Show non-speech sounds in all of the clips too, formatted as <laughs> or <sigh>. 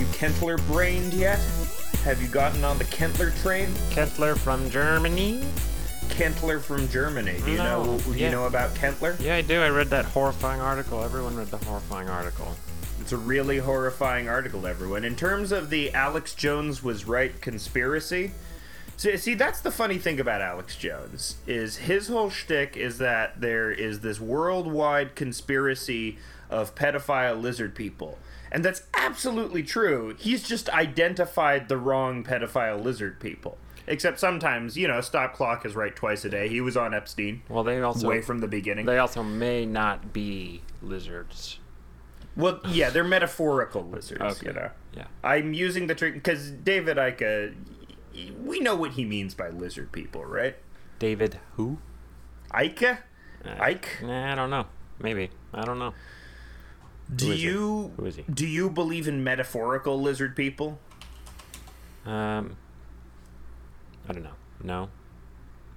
You Kentler brained yet? Have you gotten on the Kentler train? Kentler from Germany? Kentler from Germany. Do you No, know? Do yeah. you know about Kentler? Yeah, I do. I read that horrifying article. Everyone read the horrifying article. It's a really horrifying article, everyone. In terms of the Alex Jones was right conspiracy, see, see, that's the funny thing about Alex Jones is his whole shtick is that there is this worldwide conspiracy of pedophile lizard people. And that's absolutely true. He's just identified the wrong pedophile lizard people. Except sometimes, you know, stop clock is right twice a day. He was on Epstein Well, they also way from the beginning. they also may not be lizards. Well, yeah, they're metaphorical lizards, Okay. you know. Yeah. I'm using the term because David Icke, we know what he means by lizard people, right? David who? Ike? Uh, Ike? Nah, I don't know. Maybe. I don't know. Do is he? you Who is he? do you believe in metaphorical lizard people? Um I don't know. No.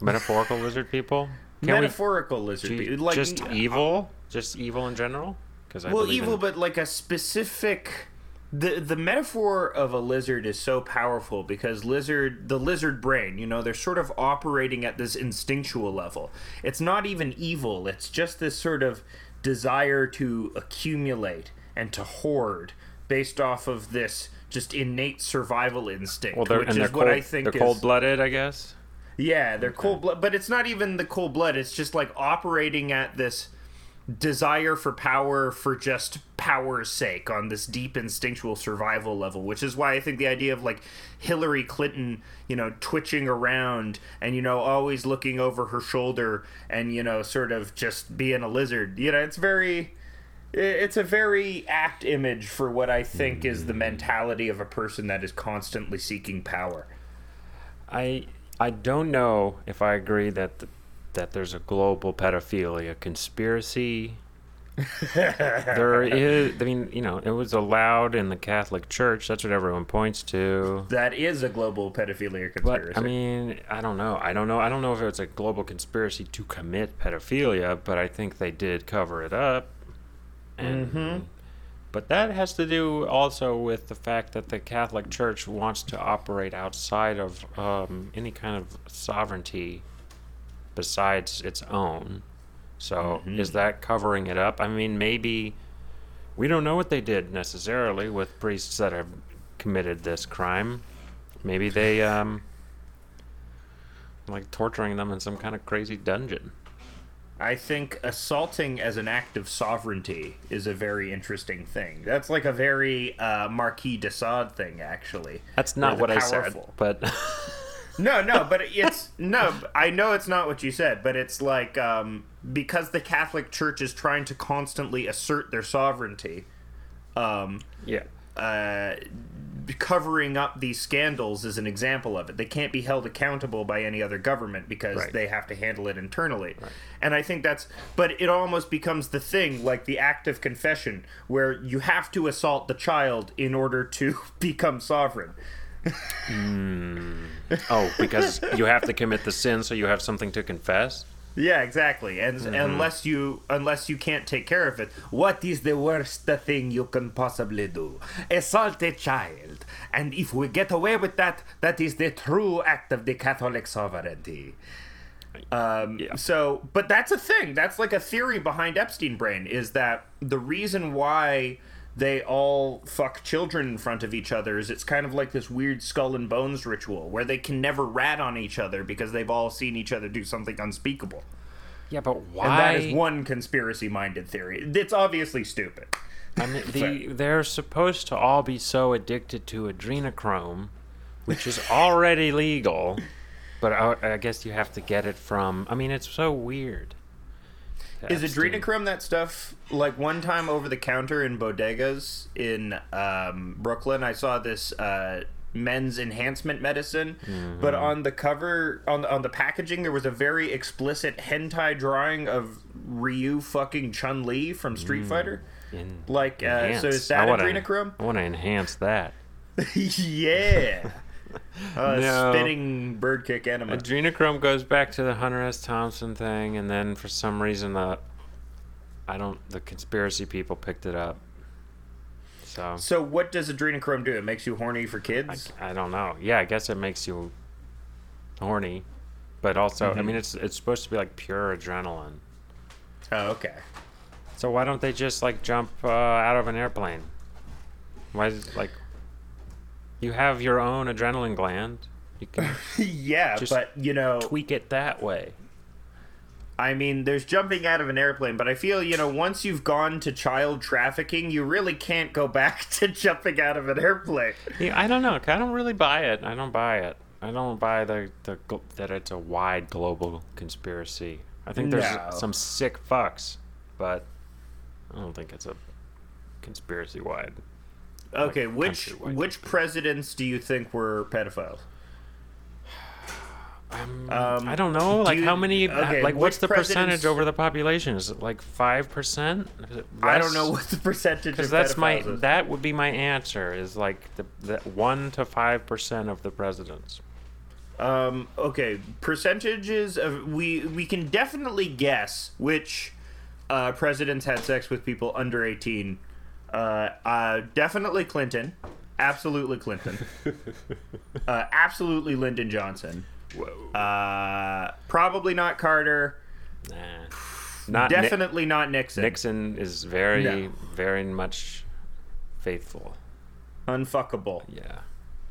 Metaphorical <laughs> lizard people? Can we metaphorical lizard people, like just evil? Just evil in general? Because I well, evil, in, but like a specific. The, the metaphor of a lizard is so powerful because lizard the lizard brain you know they're sort of operating at this instinctual level it's not even evil it's just this sort of desire to accumulate and to hoard based off of this just innate survival instinct well, which is what cold, I think they're is cold-blooded, I guess. yeah, they're cold blood, but it's not even the cold blood. It's just like operating at this desire for power for just power's sake on this deep instinctual survival level, which is why I think the idea of like Hillary Clinton, you know, twitching around and you know always looking over her shoulder and you know sort of just being a lizard, you know, it's very it's a very apt image for what I think is the mentality of a person that is constantly seeking power. I I don't know if I agree that th- that there's a global pedophilia conspiracy. <laughs> there is. I mean, you know, it was allowed in the Catholic Church. That's what everyone points to. That is a global pedophilia conspiracy. But I mean, I don't know. I don't know. I don't know if it's a global conspiracy to commit pedophilia, but I think they did cover it up. And but that has to do also with the fact that the Catholic Church wants to operate outside of um, any kind of sovereignty besides its own. So is that covering it up? I mean, maybe we don't know what they did necessarily with priests that have committed this crime. Maybe they <sighs> um like torturing them in some kind of crazy dungeon. I think assaulting as an act of sovereignty is a very interesting thing. That's like a very uh, Marquis de Sade thing, actually. That's not what I said, but <laughs> No, no, but it's no. I know it's not what you said, but it's like um, because the Catholic Church is trying to constantly assert their sovereignty. Um, yeah. uh, covering up these scandals is an example of it. They can't be held accountable by any other government because Right. they have to handle it internally. And I think that's, but it almost becomes the thing like the act of confession, where you have to assault the child in order to <laughs> become sovereign. <laughs> Oh, because you have to commit the sin, so you have something to confess. Yeah, exactly. And unless you unless you can't take care of it, what is the worst thing you can possibly do? Assault a child. And if we get away with that, that is the true act of the Catholic sovereignty. Um, Yeah. So, but that's a thing. That's like a theory behind Epstein brain is that the reason why they all fuck children in front of each other is it's kind of like this weird skull and bones ritual where they can never rat on each other because they've all seen each other do something unspeakable. Yeah, but why? And that is one conspiracy minded theory. It's obviously stupid. I mean, the, <laughs> they're supposed to all be so addicted to adrenochrome, which is already legal, but I, I guess you have to get it from. I mean, it's so weird. Is Epstein. adrenochrome that stuff? Like one time over the counter in bodegas in um, Brooklyn, I saw this uh, men's enhancement medicine, but on the cover on the, on the packaging there was a very explicit hentai drawing of Ryu fucking Chun Li from Street Fighter. In- Like, uh, so is that I wanna- adrenochrome? I want to enhance that. <laughs> yeah. <laughs> <laughs> Uh, No. Spinning bird kick enema. Adrenochrome goes back to the Hunter S. Thompson thing, and then for some reason the I don't the conspiracy people picked it up. So So what does adrenochrome do? It makes you horny for kids. I don't know. Yeah, I guess it makes you horny, but also, I Mm-hmm. mean, it's it's supposed to be like pure adrenaline. oh, okay. So why don't they just like jump uh, out of an airplane? Why is it, like you have your own adrenaline gland? You can <laughs> yeah, but you know, tweak it that way. I mean, there's jumping out of an airplane, but I feel you know, once you've gone to child trafficking, you really can't go back <laughs> to jumping out of an airplane. Yeah, I don't know. I don't really buy it. I don't buy it. I don't buy the, the that it's a wide global conspiracy. I think there's No. some sick fucks, but I don't think it's a conspiracy wide. Okay, which countrywide which presidents do you think were pedophiles? <sighs> Um, Um, I don't know. Like you- how many? okay, like what's the percentage over the population? Is it like five percent? I don't know what the percentage is. Because that's my is. that would be my answer. Is like the, the one to five percent of the presidents. Um, okay, percentages of we we can definitely guess which uh, presidents had sex with people under eighteen. Uh, uh, definitely Clinton, absolutely Clinton, <laughs> uh, absolutely Lyndon Johnson. Whoa. Uh, probably not Carter. Nah. Not Ni- definitely not Nixon. Nixon is very, No. very much faithful. Unfuckable. Yeah.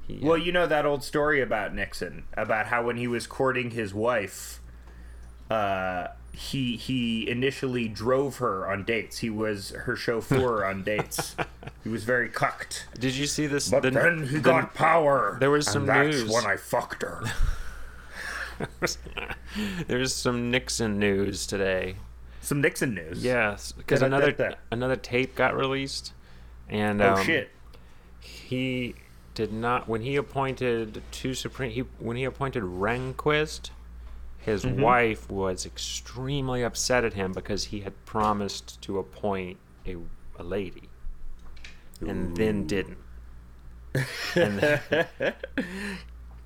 He, Well, you know that old story about Nixon about how when he was courting his wife, uh, he he initially drove her on dates. He was her chauffeur on dates. He was very cucked. did you see this? But the- then he the- got power. there was some that's news. when I fucked her. <laughs> There's some Nixon news today. Some Nixon news. Yes, because another another tape got released, and Oh um, shit. he did not when he appointed two supreme he when he appointed Rehnquist his Mm-hmm. wife was extremely upset at him because he had promised to appoint a, a lady and then didn't <laughs> and, and,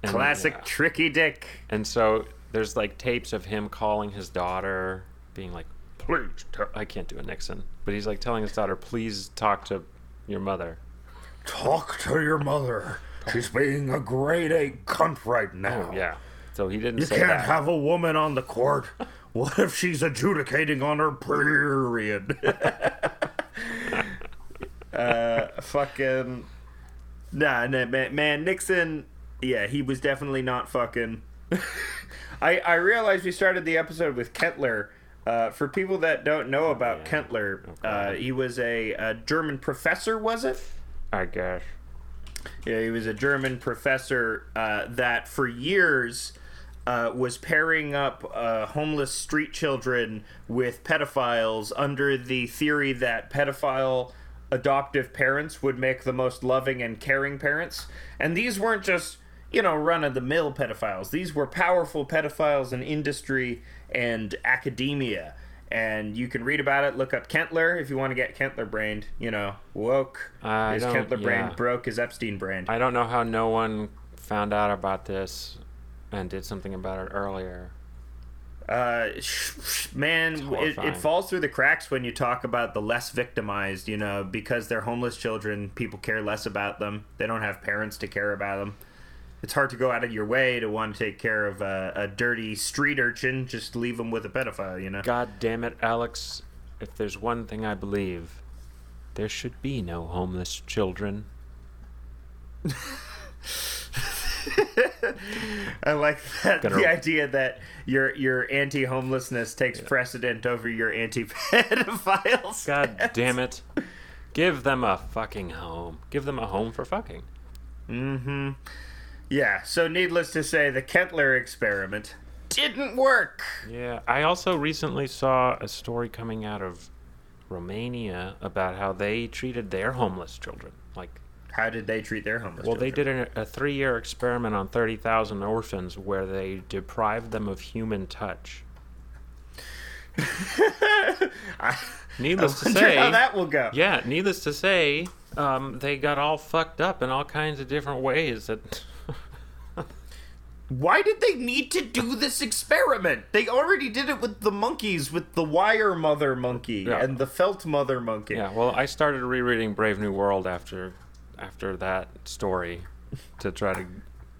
Classic yeah. tricky dick. and so there's like tapes of him calling his daughter being like please i can't do a nixon but he's like telling his daughter please talk to your mother Talk to your mother. She's being a grade A cunt right now. oh yeah so he didn't You can't that have a woman on the court. <laughs> What if she's adjudicating on her period? <laughs> uh, fucking. Nah, nah, man, man, Nixon. Yeah, he was definitely not fucking. <laughs> I I realized we started the episode with Kentler. Uh, for people that don't know about Yeah. Kentler, uh, he was a, a German professor, was it? i guess Yeah, he was a German professor uh, that for years uh, was pairing up uh, homeless street children with pedophiles under the theory that pedophile adoptive parents would make the most loving and caring parents. And these weren't just, you know, run of the mill pedophiles, these were powerful pedophiles in industry and academia. And you can read about it. Look up Kentler if you want to get Kentler brained. You know, woke I is Kentler brained, broke is Epstein brained. I don't know how no one found out about this and did something about it earlier. Uh, <laughs> man, it, it falls through the cracks when you talk about the less victimized. You know, because they're homeless children, people care less about them. They don't have parents to care about them. It's hard to go out of your way to want to take care of a, a dirty street urchin. Just leave them with a pedophile. You know. God damn it, Alex. If there's one thing I believe, there should be no homeless children. <laughs> I like that Gonna- the idea that your your anti homelessness takes precedent over your anti pedophiles. God <laughs> damn it. Give them a fucking home. Give them a home for fucking. Mm-hmm. Yeah. So, needless to say, the Kentler experiment didn't work. Yeah, I also recently saw a story coming out of Romania about how they treated their homeless children. Like, How did they treat their homeless? well, they did a, a three year experiment on 30,000 orphans where they deprived them of human touch. <laughs> I, Needless I to say, how that will go. yeah, needless to say, um, they got all fucked up in all kinds of different ways. That <laughs> Why did they need to do this experiment? They already did it with the monkeys, with the wire mother monkey Yeah. and the felt mother monkey. Yeah, well, I started rereading Brave New World after after that story to try to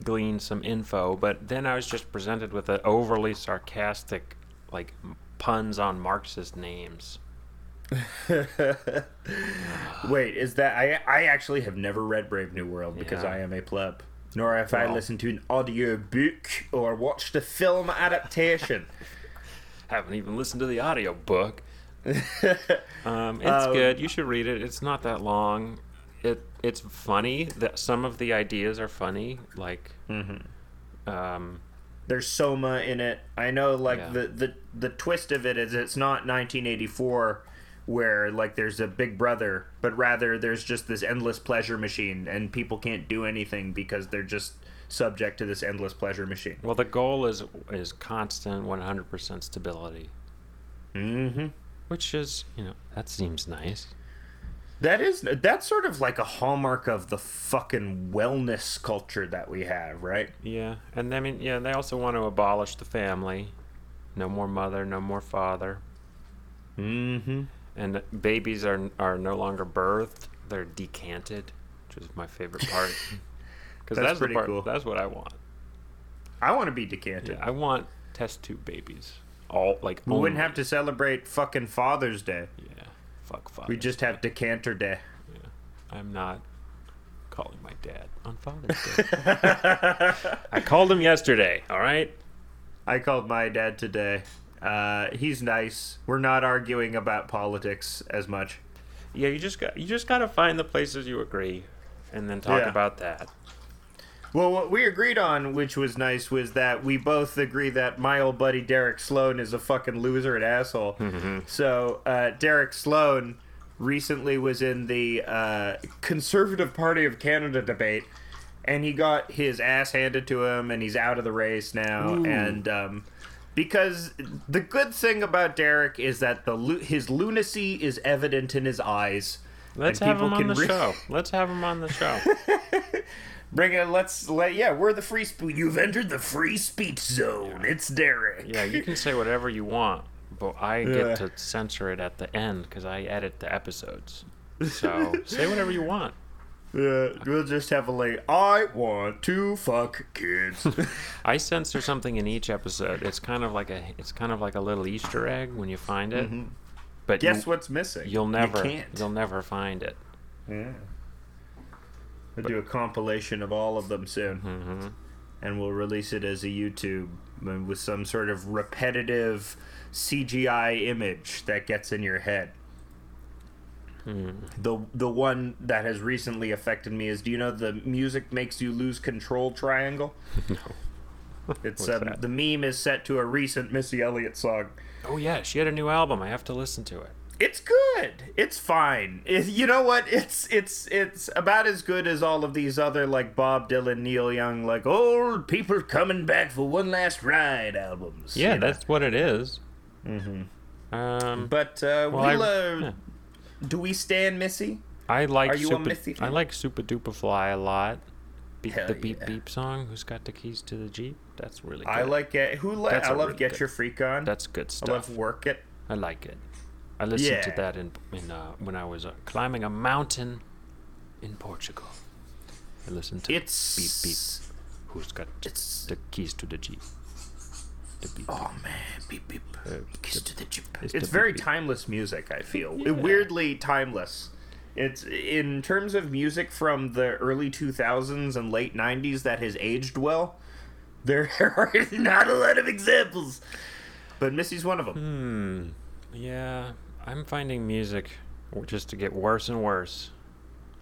glean some info, but then I was just presented with an overly sarcastic like puns on Marxist names. <laughs> Wait, is that I? I actually have never read Brave New World because Yeah. I am a pleb. Nor have I Well. listened to an audio book or watched a film adaptation. <laughs> Haven't even listened to the audio book. <laughs> Um, it's Um, good. You should read it. It's not that long. It it's funny. That some of the ideas are funny. Like, Mm-hmm. um, There's Soma in it. I know, like Yeah. the, the the twist of it is it's not 1984, where like there's a big brother, but rather there's just this endless pleasure machine, and people can't do anything because they're just subject to this endless pleasure machine. well, the goal is is constant 100% stability, Mm-hmm. which is you know that seems nice. That is that's sort of like a hallmark of the fucking wellness culture that we have, right? Yeah, and I mean, yeah, they also want to abolish the family. No more mother, no more father, Mm-hmm. and babies are are no longer birthed; they're decanted, which is my favorite part. <laughs> Because That's that's, pretty part. cool. That's what I want. I want to be decanted. Yeah, I want test tube babies. All like we wouldn't have to celebrate fucking Father's Day. Yeah, fuck father. We just have decanter day. I'm not calling my dad on Father's Day. <laughs> I called him yesterday. All right. I called my dad today. Uh, he's nice. We're not arguing about politics as much. Yeah, you just got you just got to find the places you agree, and then talk Yeah. about that. Well, what we agreed on, which was nice, was that we both agree that my old buddy Derek Sloan is a fucking loser and asshole. So, uh, Derek Sloan recently was in the uh, Conservative Party of Canada debate, and he got his ass handed to him, and he's out of the race now. And um, because the good thing about Derek is that the his lunacy is evident in his eyes. Let's have him on the re- show. Let's have him on the show. <laughs> Bring it. Let's let. Yeah, we're the free speech. You've entered the free speech zone. It's Derek. yeah, you can say whatever you want, but I Yeah. get to censor it at the end because I edit the episodes. So <laughs> say whatever you want. Yeah, we'll just have a like. I want to fuck kids. <laughs> I censor something in each episode. It's kind of like a it's kind of like a little Easter egg when you find it. Mm-hmm. But Guess you, what's missing? You'll never You you'll never find it. Yeah. We'll do a compilation of all of them soon, hmm and we'll release it as a YouTube with some sort of repetitive CGI image that gets in your head. Hmm. The the one that has recently affected me is do you know the music makes you lose control triangle? <laughs> No. It's um, the meme is set to a recent Missy Elliott song. Oh yeah, she had a new album. I have to listen to it. It's good. It's fine. It- you know what? It's it's it's about as good as all of these other like Bob Dylan, Neil Young, like old people coming back for one last ride albums. Yeah, know? that's what it is. Mm-hmm. Um, But uh, well, we'll, uh, yeah. do we stand Missy? I like Are you a Super, Missy I like Supa Dupa Fly a lot. Hell the beep yeah. beep song. Who's got the keys to the jeep? That's really good. I like it. Who? That's I a love really Get good- Your Freak On. That's good stuff. I love Work It. I like it. I listened to that in in uh, when I was uh, climbing a mountain in Portugal. I listened to It's beep beep. Who's got It's the keys to the jeep? The beep oh man, beep beep. Uh, Kiss the- to the Jeep. it's It's the very beep beep. timeless music. I feel Yeah. weirdly timeless. It's in terms of music from the early 2000s and late 90s that has aged well. There <laughs> are not a lot of examples, but Missy's one of them. Hmm. Yeah, I'm finding music just to get worse and worse.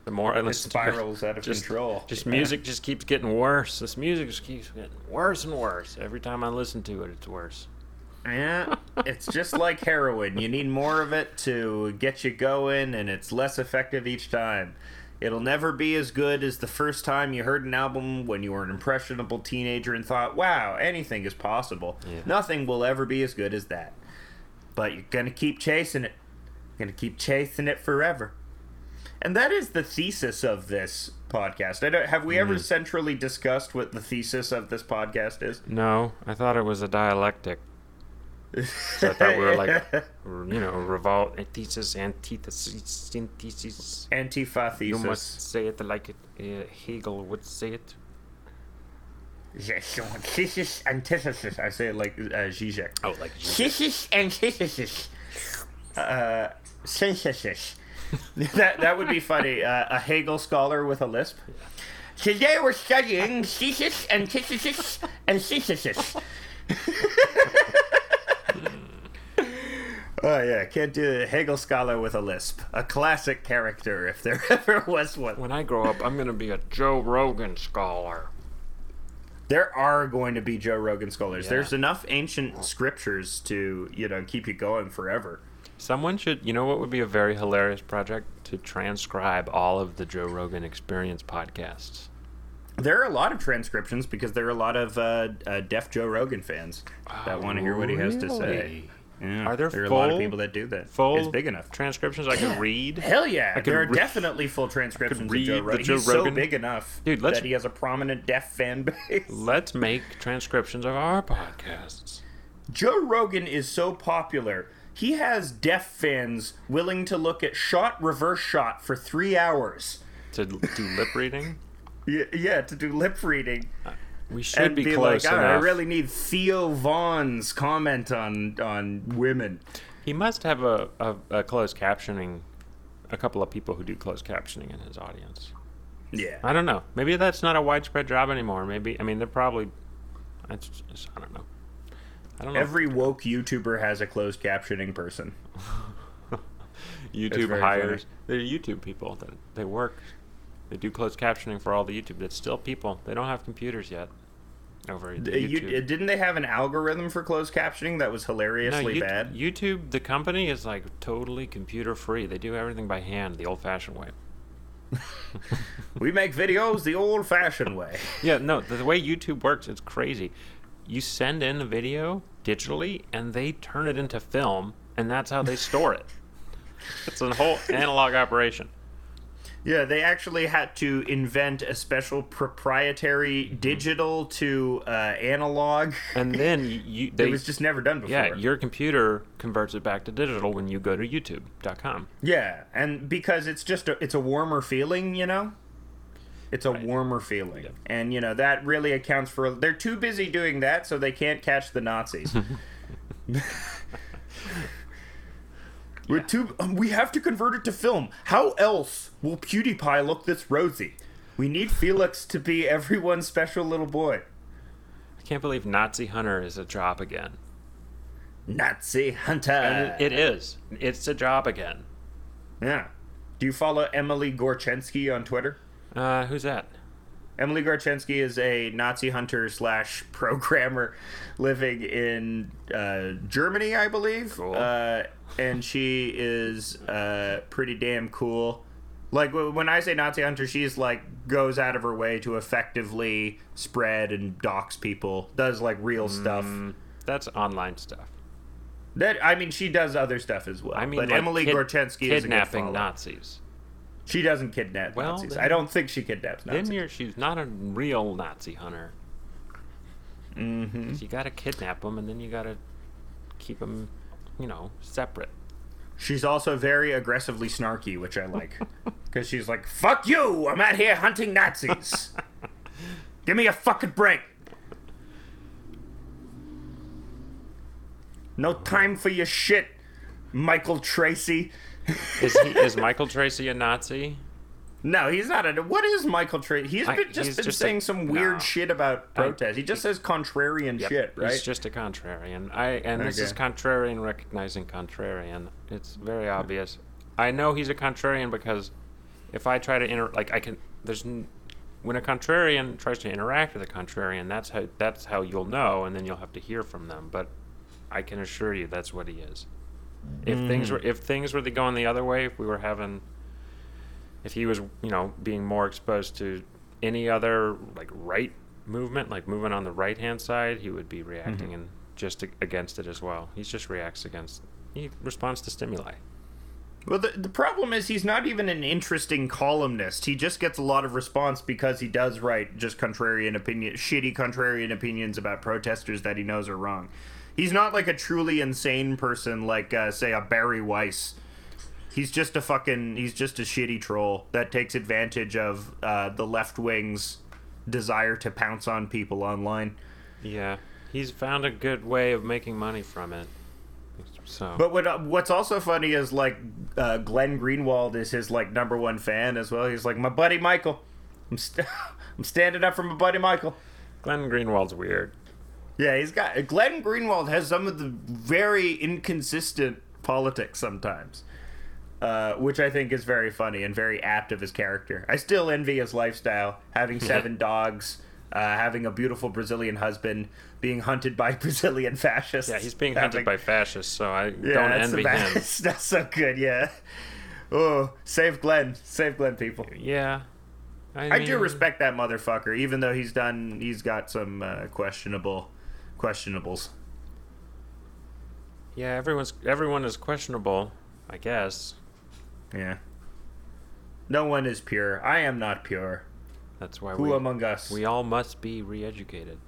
The more I It listen to spirals out of just, control. Just Yeah. music just keeps getting worse. This music just keeps getting worse and worse. Every time I listen to it, it's worse. Yeah, it's just <laughs> like heroin. You need more of it to get you going, and it's less effective each time. It'll never be as good as the first time you heard an album when you were an impressionable teenager and thought, wow, anything is possible. Yeah. Nothing will ever be as good as that. But you're going to keep chasing it. You're going to keep chasing it forever. And that is the thesis of this podcast. I don't, have we ever centrally discussed what the thesis of this podcast is? No, I thought it was a dialectic. So I thought we were like, <laughs> you know, revolt, thesis, antithesis, synthesis. Antifa You thesis. must say it like it, uh, Hegel would say it. Thesis, antithesis. I say it like uh, Zizek. Oh, like Thesis, antithesis. Uh, synthesis. that that would be funny. Uh, a Hegel scholar with a lisp. Today we're studying thesis, antithesis, and synthesis. <laughs> Oh yeah, can't do a Hegel scholar with a lisp. A classic character, if there <laughs> ever was one. When I grow up, I'm gonna be a Joe Rogan scholar. There are going to be Joe Rogan scholars. Yeah. There's enough ancient scriptures to you know keep you going forever. Someone should, you know, what would be a very hilarious project to transcribe all of the Joe Rogan Experience podcasts. There are a lot of transcriptions because there are a lot of uh, uh, deaf Joe Rogan fans that want to hear what he has to say. Really? Yeah, Are there are a lot of people that do that. Full it's big enough. transcriptions I could read. Hell yeah! could There are re- definitely full transcriptions read of Joe the Rogan. Joe He's so big enough Dude, let's- that he has a prominent deaf fan base. Let's make transcriptions of our podcasts. Joe Rogan is so popular. He has deaf fans willing to look at shot reverse shot for three hours. To do lip reading, <laughs> Yeah, yeah to do lip reading uh, we should and be, be, close like, "Ah, I really need Theo Von's comment on on women. He must have a, a, a closed captioning, a couple of people who do closed captioning in his audience. Yeah, I don't know. Maybe that's not a widespread job anymore. Maybe I mean they're probably. It's just, I don't know. I don't know. every woke YouTuber has a closed captioning person. <laughs> YouTube hires. They're YouTube people that they work. They do closed captioning for all the YouTube. It's still people. They don't have computers yet. Over YouTube. you- didn't they have an algorithm for closed captioning that was no, hilariously You- bad? YouTube, the company, is like totally computer free. They do everything by hand, the old-fashioned way. <laughs> we make videos the old-fashioned way. <laughs> Yeah, no, the, the way YouTube works, it's crazy. You send in a video digitally, and they turn it into film, and that's how they store it. <laughs> It's a whole analog operation. Yeah, they actually had to invent a special proprietary digital to uh, analog. And then <laughs> you, they it was just never done before. yeah, your computer converts it back to digital when you go to YouTube.com. Yeah, and because it's just a, it's a warmer feeling, you know. It's a warmer feeling, and you know that really accounts for. They're too busy doing that, so they can't catch the Nazis. <laughs> <laughs> We're too. Um, we have to convert it to film. How else will PewDiePie look this rosy? We need Felix to be everyone's special little boy. I can't believe Nazi Hunter is a job again. Nazi hunter. And it, is. It's a job again. yeah. Do you follow Emily Gorcenski on Twitter? Uh, who's that? Emily Gorcenski is a Nazi hunter slash <laughs> programmer living in uh, Germany, I believe. Cool. Uh, and she is uh, pretty damn cool. Like when I say Nazi hunter, she's like goes out of her way to effectively spread and dox people. Does like real stuff. Mm, that's online stuff. That I mean, she does other stuff as well. I mean, but like Emily kid- Gorcenski is a kidnapping. Nazis. She doesn't kidnap Well, Nazis. then- I don't think she kidnaps Nazis. Then you're she's not a real Nazi hunter. mm-hmm. You got to kidnap them, and then you got to keep them, you know, separate. She's also very aggressively snarky, which I like. <laughs> Because she's like, fuck you! I'm out here hunting Nazis! <laughs> Give me a fucking break! No time for your shit, Michael Tracey. Is he, is Michael Tracey a Nazi? No, he's not a. What is Michael Tracey? He's I- been, just he's been just a- saying some weird no. shit about protest. he just says contrarian shit, right? He's just a contrarian. I and this is contrarian recognizing contrarian. It's very obvious. I know he's a contrarian because if I try to inter like I can there's n- when a contrarian tries to interact with a contrarian, that's how that's how you'll know, and then you'll have to hear from them. But I can assure you that's what he is. If things mm. were if things were the going the other way, if we were having if he was you know being more exposed to any other like right movement like moving on the right hand side he would be mm-hmm. reacting and just against it as well he just reacts against he responds to stimuli Well, the, the problem is he's not even an interesting columnist. He just gets a lot of response because he does write just contrarian opinion, shitty contrarian opinions about protesters that he knows are wrong. He's not like a truly insane person, like uh, say a Bari Weiss. He's just a fucking. He's just a shitty troll that takes advantage of uh, the left wing's desire to pounce on people online. Yeah, he's found a good way of making money from it. So, But what uh, what's also funny is like uh, Glenn Greenwald is his like number one fan as well. He's like my buddy Michael. I'm st- <laughs> I'm standing up for my buddy Michael. Glenn Greenwald's weird. Yeah, he's got Glenn Greenwald has some of the very inconsistent politics sometimes, uh, which I think is very funny and very apt of his character. I still envy his lifestyle, having <laughs> seven dogs, uh, having a beautiful Brazilian husband, being hunted by <laughs> Brazilian fascists. Yeah, he's being having- hunted by fascists, so I Yeah, don't envy <laughs> him. That's so good. Yeah. Oh, save Glenn, save Glenn, people. Yeah, I do respect that motherfucker, even though he's done. He's got some uh, questionable, questionables. Yeah, everyone's everyone is questionable, I guess. Yeah. No one is pure. I am not pure. That's why Who we among us? we all must be re-educated.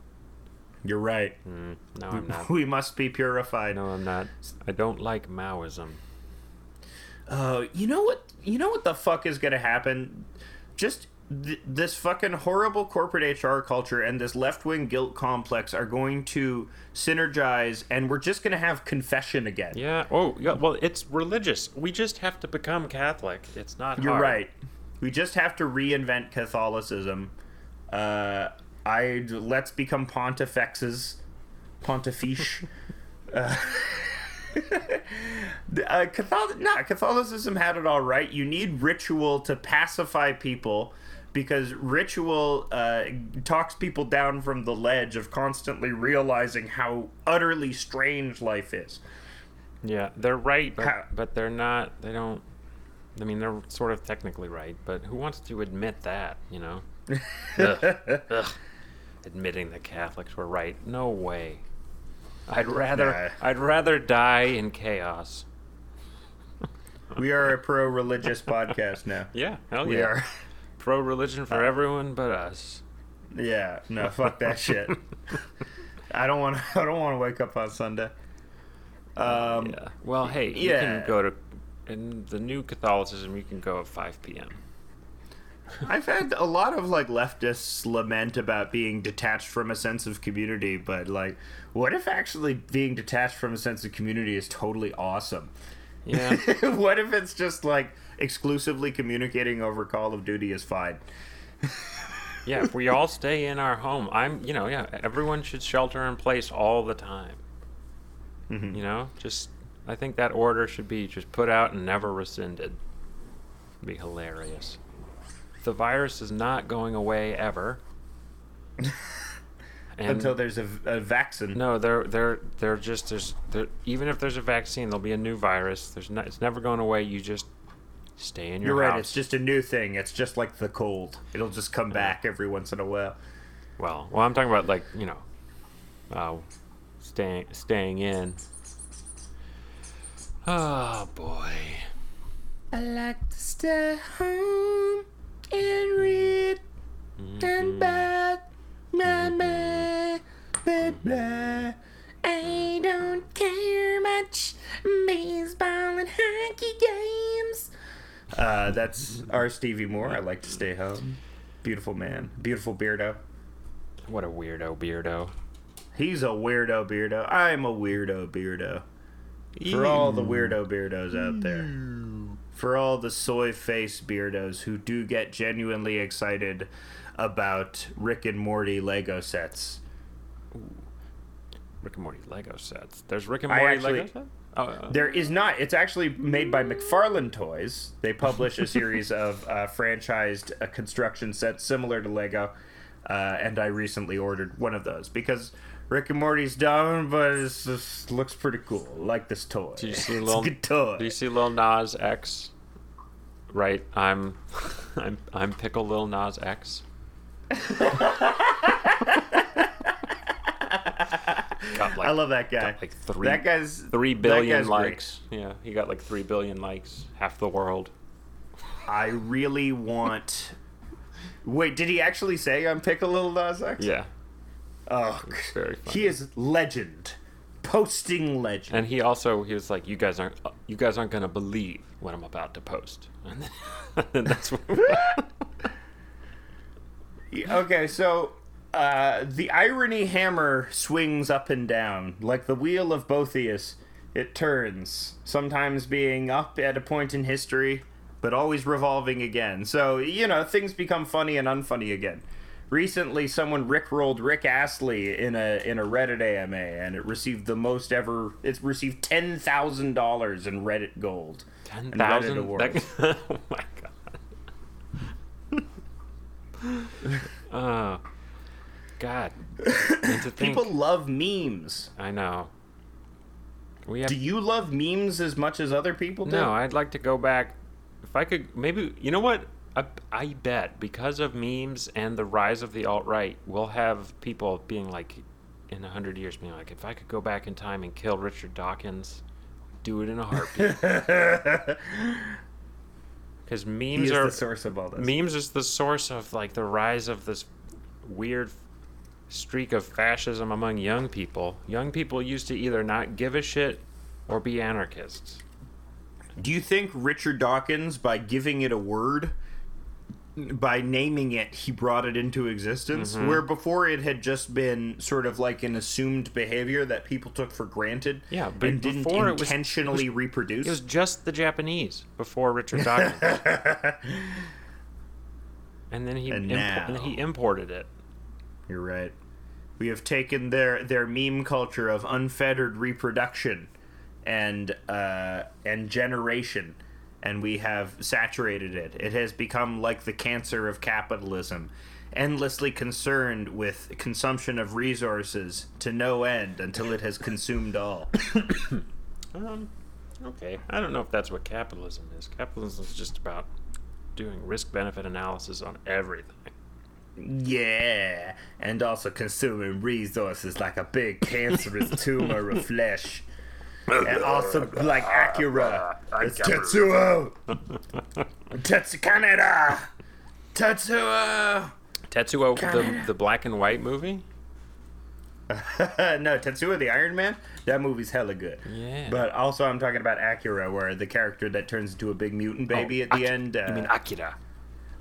You're right. Mm, no, I'm not. <laughs> We must be purified. No, I'm not. I don't like Maoism. Oh, you know what? You know what the fuck is gonna happen? Just th- this fucking horrible corporate HR culture and this left wing guilt complex are going to synergize, and we're just gonna have confession again. Yeah. Oh, yeah. Well, it's religious. We just have to become Catholic. It's not. You're hard. right. We just have to reinvent Catholicism. Uh, I let's become pontifexes, pontifiche. <laughs> uh, <laughs> uh, Catholic, nah, Catholicism had it all right. You need ritual to pacify people because ritual uh, talks people down from the ledge of constantly realizing how utterly strange life is. Yeah, they're right, but, How- but they're not. They don't. I mean, they're sort of technically right, but who wants to admit that? You know. <laughs> Ugh. Ugh. Admitting the Catholics were right. No way. I'd rather. Nah. I'd rather die in chaos. We are a pro-religious podcast now. <laughs> Yeah. Hell We yeah. are. Pro religion for everyone but us. Yeah, no, fuck that shit. I don't want. <laughs> I don't want to wake up on Sunday. Um, Yeah. Well, hey, you yeah. can go to in the new Catholicism. You can go at 5 p.m. I've had a lot of like leftists lament about being detached from a sense of community, but like, what if actually being detached from a sense of community is totally awesome? Yeah. <laughs> what if it's just like exclusively communicating over Call of Duty is fine? <laughs> Yeah, if we all stay in our home, I'm, you know, yeah, everyone should shelter in place all the time. Mm-hmm. You know, just, I think that order should be just put out and never rescinded. be hilarious. The virus is not going away ever. <laughs> And Until there's a, a vaccine. no, they're they're they're just there's there even if there's a vaccine, there'll be a new virus. There's not, it's never going away. You just stay in your You're right. It's just a new thing. It's just like the cold. It'll just come back every once in a while. Well, well, I'm talking about like you know, uh, staying staying in. Oh boy. I like to stay home and read and bad, blah, blah, blah, blah. I don't care much baseball and hockey games. Uh, that's our Stevie Moore. I like to stay home. Beautiful man, beautiful beardo. What a weirdo beardo. He's a weirdo beardo. I'm a weirdo beardo. For all the weirdo beardos out there. For all the soy face beardos who do get genuinely excited about Rick and Morty Lego sets. Rick and Morty Lego sets. There's Rick and Morty actually- Lego sets. Oh, uh, There is not. It's actually made by McFarlane Toys. They publish a <laughs> series of uh, franchised uh, construction sets similar to Lego, uh, and I recently ordered one of those because Rick and Morty's dumb, but it just looks pretty cool. Like this toy. Did you see a good toy. do you see Lil Nas X? Right, I'm, <laughs> I'm, I'm pickle Lil Nas X. Like I love that guy. like three that guy's three billion guy's great. likes. Yeah, he got like three billion likes, half the world. I really want. Wait, did he actually say I'm Pickle Little Nas X? Yeah, Oh, he is legend, posting legend. And he also he was like, "You guys aren't you guys aren't gonna believe what I'm about to post." And then, <laughs> and that's what. <laughs> Okay, so uh, the irony hammer swings up and down like the wheel of Boethius. It turns, sometimes being up at a point in history, but always revolving again. So you know things become funny and unfunny again. Recently, someone rickrolled Rick Astley in a in a Reddit AMA, and it received the most ever. It's received ten thousand dollars in Reddit gold. Ten and Reddit <laughs> oh my god. Oh, God. And to think, People love memes. I know. We have Do you love memes as much as other people do? No, I'd like to go back. If I could, maybe you know what? I, I bet because of memes and the rise of the alt right, we'll have people being like, in a hundred years, being like, if I could go back in time and kill Richard Dawkins, do it in a heartbeat. <laughs> Because memes are the source of all this. memes is the source of like the rise of this weird streak of fascism among young people. Young people used to either not give a shit or be anarchists. Do you think Richard Dawkins, by giving it a word, by naming it, he brought it into existence? Mm-hmm. Where before it had just been sort of like an assumed behavior that people took for granted Yeah, but and didn't before it was- intentionally reproduce? It was just the Japanese before Richard Dawkins. <laughs> and then he And impo- now- and then he imported it. You're right. We have taken their their meme culture of unfettered reproduction and uh, and generation, and we have saturated it. It has become like the cancer of capitalism, endlessly concerned with consumption of resources to no end until it has consumed all. <coughs> Um, okay, I don't know if that's what capitalism is. Capitalism is just about doing risk benefit analysis on everything. yeah, and also consuming resources like a big cancerous <laughs> tumor of flesh. And also like Acura. <laughs> It's Tetsuo. <laughs> Tetsu Kaneda. Tetsuo. Tetsuo, the, the black and white movie. <laughs> no, Tetsuo the Iron Man. That movie's hella good. Yeah. But also, I'm talking about Acura, where the character that turns into a big mutant baby at the Aki- end. Uh, I mean Akira.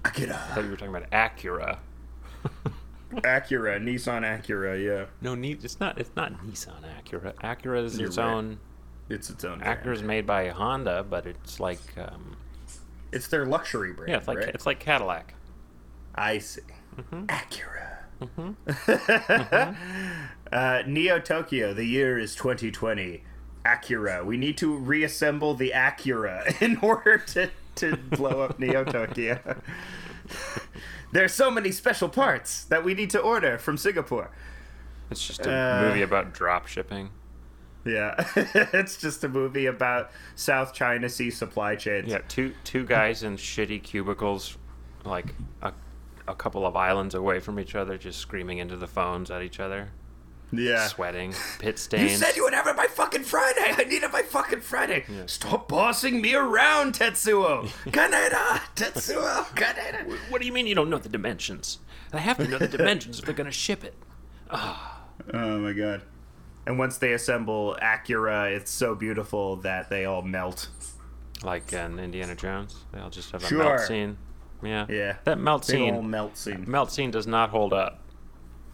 Akira. I thought you were talking about Acura. Acura, Nissan Acura. Yeah, No, it's not. It's not Nissan Acura. Acura is You're its right. own. It's its own. brand. Acura is made by Honda, but it's like um, It's their luxury brand. yeah, it's like right? it's like Cadillac. I see. Mm-hmm. Acura. <laughs> uh, Neo Tokyo, the year is 2020. Acura. We need to reassemble the Acura <laughs> in order to, to blow up Neo Tokyo. <laughs> There's so many special parts that we need to order from Singapore. It's just a Uh, movie about drop shipping. Yeah, <laughs> it's just a movie about South China Sea supply chains. Yeah, two two guys in shitty cubicles, like a, a couple of islands away from each other, just screaming into the phones at each other, yeah. sweating, <laughs> pit stains. You said you would have it by fucking Friday. I need it by fucking Friday. Stop bossing me around, Tetsuo. <laughs> Kaneda, Tetsuo, Kaneda. what do you mean you don't know the dimensions? I have to know the dimensions if they're gonna ship it. Ah. Oh my god. And once they assemble Acura, it's so beautiful that they all melt. Like in Indiana Jones, they all just have a Sure. melt scene. Yeah, Yeah. That melt Big scene, melt scene. melt scene does not hold up.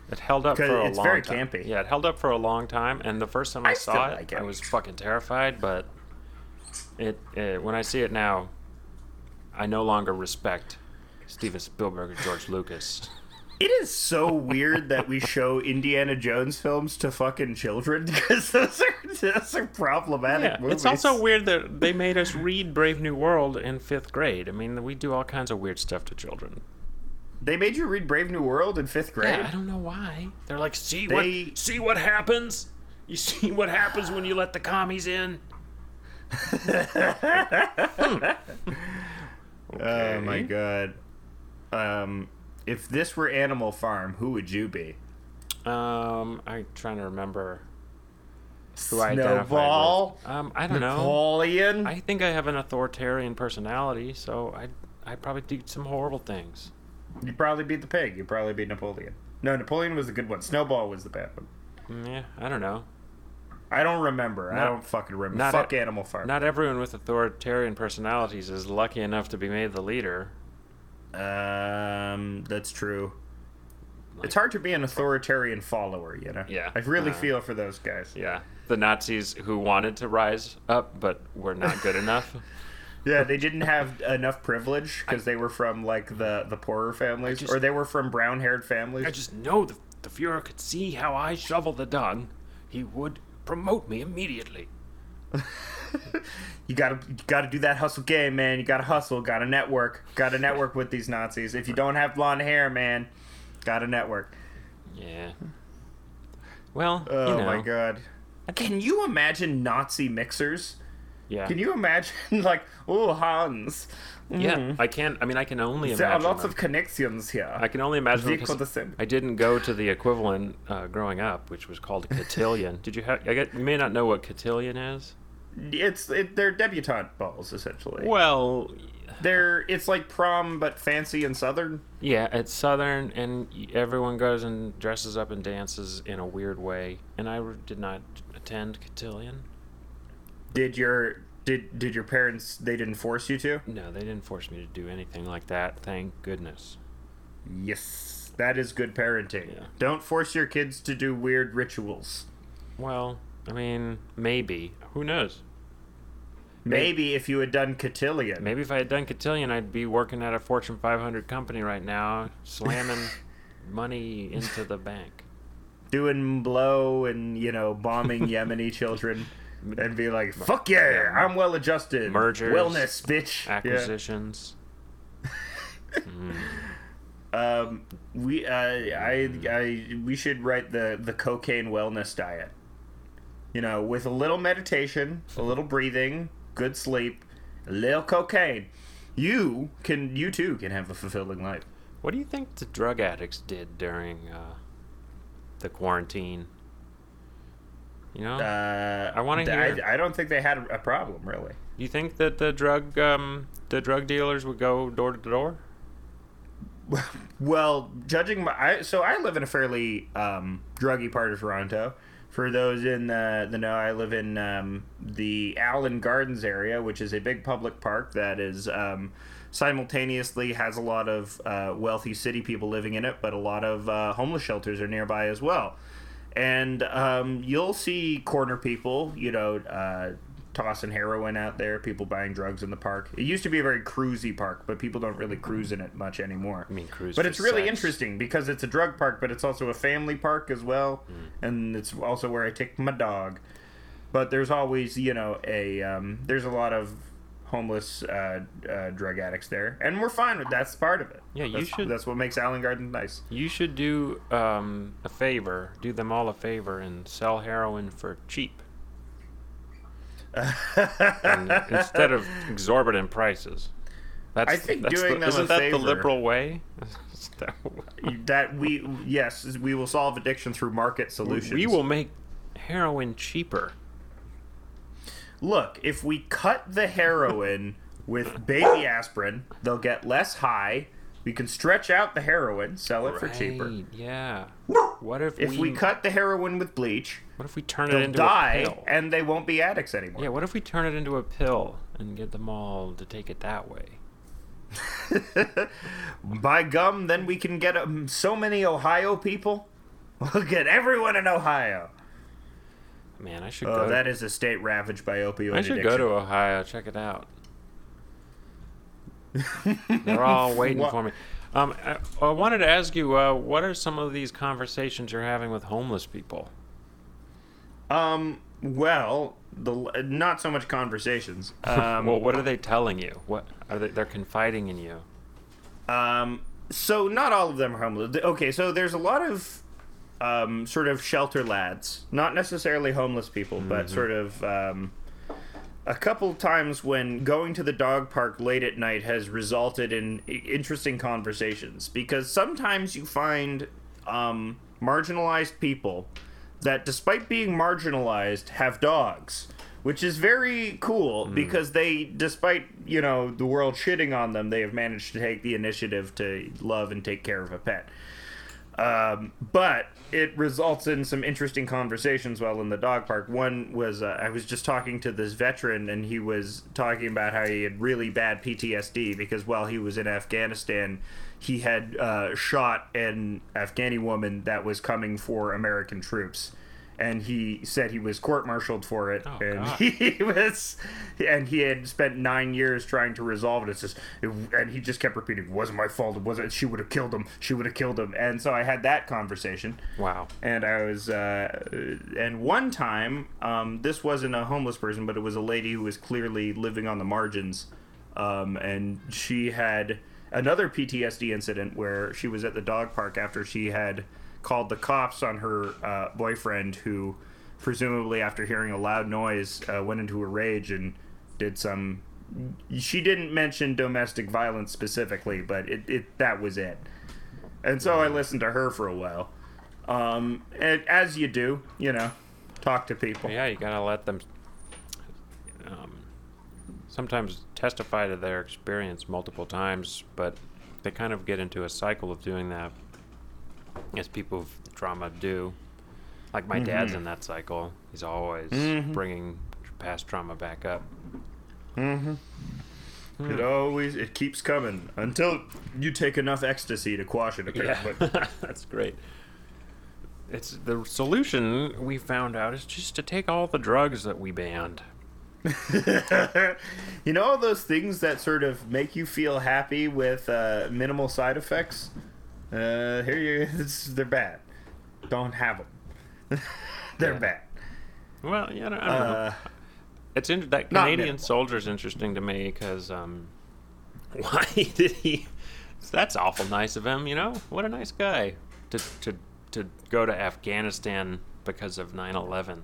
It held up for a long. it's long very time. campy. Yeah, it held up for a long time, and the first time I, I saw it, like it. I was fucking terrified. But it, it, when I see it now, I no longer respect Steven Spielberg or George Lucas. It is so weird that we show Indiana Jones films to fucking children <laughs> because those are those are problematic Yeah, movies. it's also weird that they made us read Brave New World in fifth grade. I mean, we do all kinds of weird stuff to children. they made you read Brave New World in fifth grade. Yeah, I don't know why. They're like, see They- what, see what happens. You see what happens when you let the commies in. <laughs> Oh my god. Um, if this were Animal Farm, who would you be? Um, I'm trying to remember. who I Snowball? with. Um, I don't know. Napoleon. I think I have an authoritarian personality, so I I probably do some horrible things. You'd probably be the pig. You'd probably be Napoleon. No, Napoleon was the good one. Snowball was the bad one. Mm, Yeah, I don't know. I don't remember. I don't fucking remember. not Fuck a- Animal Farm. Not everyone with authoritarian personalities is lucky enough to be made the leader. Um, that's true. it's hard to be an authoritarian follower, you know. Yeah, I really uh, feel for those guys. Yeah, the Nazis who wanted to rise up but were not good <laughs> enough. Yeah, they didn't have enough privilege because they were from like the the poorer families, just- or they were from brown-haired families. I just know the, the Fuhrer could see how I shovel the dung. He would promote me immediately. <laughs> You gotta you gotta do that hustle game, man. You gotta hustle. Gotta network. Gotta network with these Nazis. If you don't have blonde hair, man, gotta network. Yeah. Well, Oh you know, my god. Can you imagine Nazi mixers? yeah, Can you imagine <laughs> like, oh Hans? yeah. I can't. I mean, I can only There are lots them. of connections here. I can only imagine them They 'cause same. I didn't go to the equivalent uh, growing up, which was called cotillion. Did you have? I get, you may not know what cotillion is. It's it, they're debutante balls essentially. Well, They're it's like prom but fancy and southern. yeah, it's southern, and everyone goes and dresses up and dances in a weird way. And I did not attend cotillion. Did your did did your parents they didn't force you to? No, they didn't force me to do anything like that. Thank goodness. Yes. That is good parenting. Yeah. Don't force your kids to do weird rituals. Well, I mean, maybe. Who knows? Maybe if you had done cotillion. Maybe if I had done cotillion, I'd be working at a Fortune 500 company right now, <laughs> slamming money into the bank. doing blow and you know bombing <laughs> Yemeni children and be like, "Fuck yeah, I'm well adjusted." Mergers, wellness, bitch. Yeah. Acquisitions. <laughs> Um, we uh, I I we should write the the cocaine wellness diet. You know, with a little meditation, a little breathing, good sleep, a little cocaine, you can you too can have a fulfilling life. What do you think the drug addicts did during uh, the quarantine? You know, Uh, I want to hear. I, I don't think they had a problem really. you think that the drug um, the drug dealers would go door to door? <laughs> Well, judging my, I, so I live in a fairly um, druggy part of Toronto. For those in the, the know, I live in um, the Allan Gardens area, which is a big public park that is um, simultaneously has a lot of uh, wealthy city people living in it, but a lot of uh, homeless shelters are nearby as well. And um, you'll see corner people, you know, uh, tossing heroin out there, people buying drugs in the park. It used to be a very cruisy park, but people don't really cruise in it much anymore. I mean, cruise. But it's really sex. interesting because it's a drug park, but it's also a family park as well, Mm. and it's also where I take my dog. But there's always, you know, a um, there's a lot of homeless uh, uh, drug addicts there, and we're fine with that's part of it. Yeah, you That's- should- That's what makes Allan Garden nice. You should do um, a favor, do them all a favor, and sell heroin for cheap. Instead of exorbitant prices. That's, I think that's doing the, them isn't that favor- the liberal way? <laughs> That- that we yes, we will solve addiction through market solutions. we will make heroin cheaper. Look, if we cut the heroin with baby aspirin, they'll get less high. We can stretch out the heroin, sell it for cheaper. Yeah. What if, If we cut the heroin with bleach, What if we turn it they'll into die a pill? and they won't be addicts anymore. Yeah. What if we turn it into a pill and get them all to take it that way? <laughs> By gum, then we can get um, so many Ohio people. <laughs> We'll get everyone in Ohio. Man, I should Oh, go. that is a state ravaged by opioid addiction. I should addiction. go to Ohio. Check it out. <laughs> They're all waiting What- for me. Um, I, I wanted to ask you, uh, what are some of these conversations you're having with homeless people? Um. Well, the not so much conversations. Um, <laughs> well, what are they telling you? What are they? They're confiding in you. Um, so not all of them are homeless. Okay, so there's a lot of um, sort of shelter lads, not necessarily homeless people, but sort of um, a couple times when going to the dog park late at night has resulted in interesting conversations because sometimes you find um, marginalized people that, despite being marginalized, have dogs, which is very cool because they, despite you know the world shitting on them, they have managed to take the initiative to love and take care of a pet. Um, but it results in some interesting conversations while in the dog park. One was uh, I was just talking to this veteran, and he was talking about how he had really bad PTSD because while he was in Afghanistan, he had uh, shot an Afghani woman that was coming for American troops. And he said he was court-martialed for it, Oh, and God. <laughs> he was, and he had spent nine years trying to resolve it. It's just, it, and he just kept repeating, "It wasn't my fault. It wasn't. She would have killed him. She would have killed him." And so I had that conversation, Wow. and I was, uh, and one time, um, this wasn't a homeless person, but it was a lady who was clearly living on the margins, um, and she had another PTSD incident where she was at the dog park after she had called the cops on her uh, boyfriend, who presumably after hearing a loud noise uh, went into a rage and did some. She didn't mention domestic violence specifically, but it, it that was it. And so I listened to her for a while. Um, and as you do, you know, talk to people. Yeah, you gotta let them um, sometimes testify to their experience multiple times, but they kind of get into a cycle of doing that, as people with trauma do. Like my mm-hmm. dad's in that cycle. He's always mm-hmm. bringing past trauma back up. Mm-hmm. Hmm. It always it keeps coming until you take enough ecstasy to quash it. Apparently. <laughs> that's great. It's the solution we found out is just to take all the drugs that we banned. <laughs> you know all those things that sort of make you feel happy with uh, minimal side effects. Uh, here you, <laughs> it's, they're bad. Don't have them. <laughs> they're Yeah. bad. Well, yeah, I don't, I don't know. Uh, It's in, that Canadian soldier's interesting to me because um, why did he? That's awful nice of him. You know, what a nice guy to to to go to Afghanistan because of 9/11.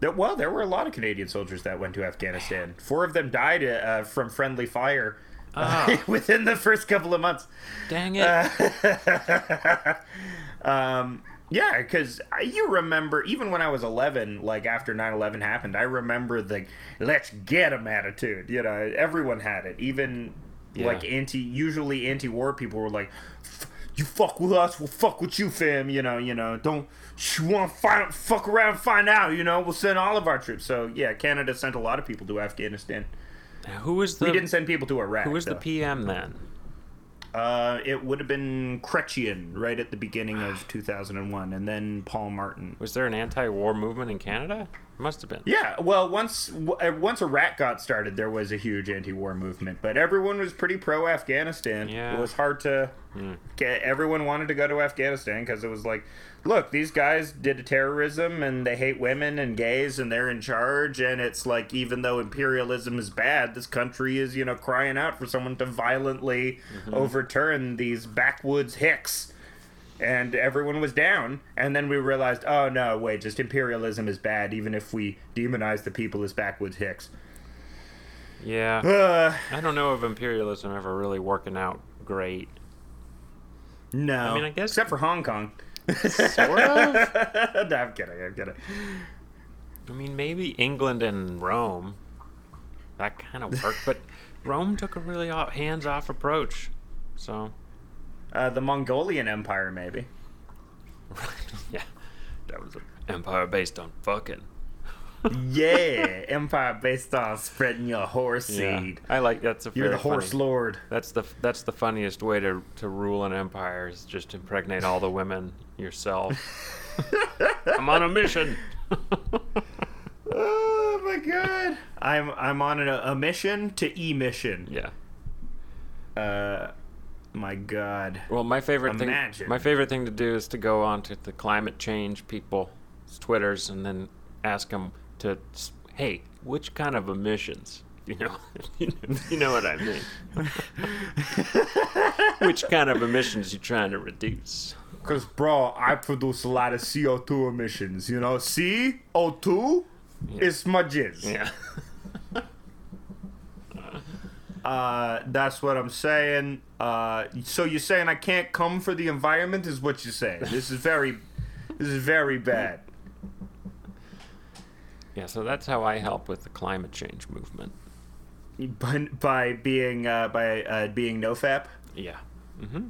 Well, there were a lot of Canadian soldiers that went to Afghanistan. Four of them died uh, from friendly fire uh, Ah. <laughs> within the first couple of months. Dang it! <laughs> um, yeah, because you remember, even when I was 11, like after 9 11 happened, I remember the let's get 'em attitude. You know, everyone had it. Even like anti, usually anti war people were like, you fuck with us, we'll fuck with you, fam. You know, you know, don't. You want to find fuck around, and find out. You know, we'll send all of our troops. So yeah, Canada sent a lot of people to Afghanistan. who was the we didn't send people to Iraq. who was the. PM then? Uh, it would have been Chrétien right at the beginning of <sighs> 2001, and then Paul Martin. Was there an anti-war movement in Canada? It Must have been. Yeah, well, once uh, once Iraq got started, there was a huge anti-war movement, but everyone was pretty pro-Afghanistan. Yeah. It was hard to get. Everyone wanted to go to Afghanistan because it was like, look, these guys did terrorism and they hate women and gays and they're in charge, and it's like even though imperialism is bad, this country is you know crying out for someone to violently overturn these backwoods hicks and everyone was down and then we realized oh no wait just imperialism is bad even if we demonize the people as backwoods hicks Yeah. uh, I don't know of imperialism ever really working out great. No I mean, I guess- except for hong kong Sort of. <laughs> no, i'm kidding i'm kidding I mean, maybe England and Rome. That kind of worked, but <laughs> Rome took a really off, hands-off approach. So, uh, the mongolian empire maybe <laughs> yeah, that was an empire based on fucking. Yeah empire based on spreading your horse Yeah, seed I like that's a you're the horse funny- lord That's the that's the funniest way to to rule an empire is just impregnate all the women yourself. <laughs> I'm on a mission. <laughs> oh my god i'm i'm on a, a mission to e mission yeah. uh my god Well, my favorite Imagine. thing my favorite thing to do is to go on to the climate change people's twitters and then ask them to hey, which kind of emissions? You know, <laughs> you know, what I mean. <laughs> which kind of emissions you trying to reduce? Because, bro, I produce a lot of CO2 emissions. You know, CO2 is my jizz. Yeah. <laughs> Uh, that's what I'm saying. Uh, so you're saying I can't come for the environment, is what you're saying. This is very, This is very bad. Yeah, so that's how I help with the climate change movement. By, by being uh, by uh, being no fap, Yeah. Mm-hmm.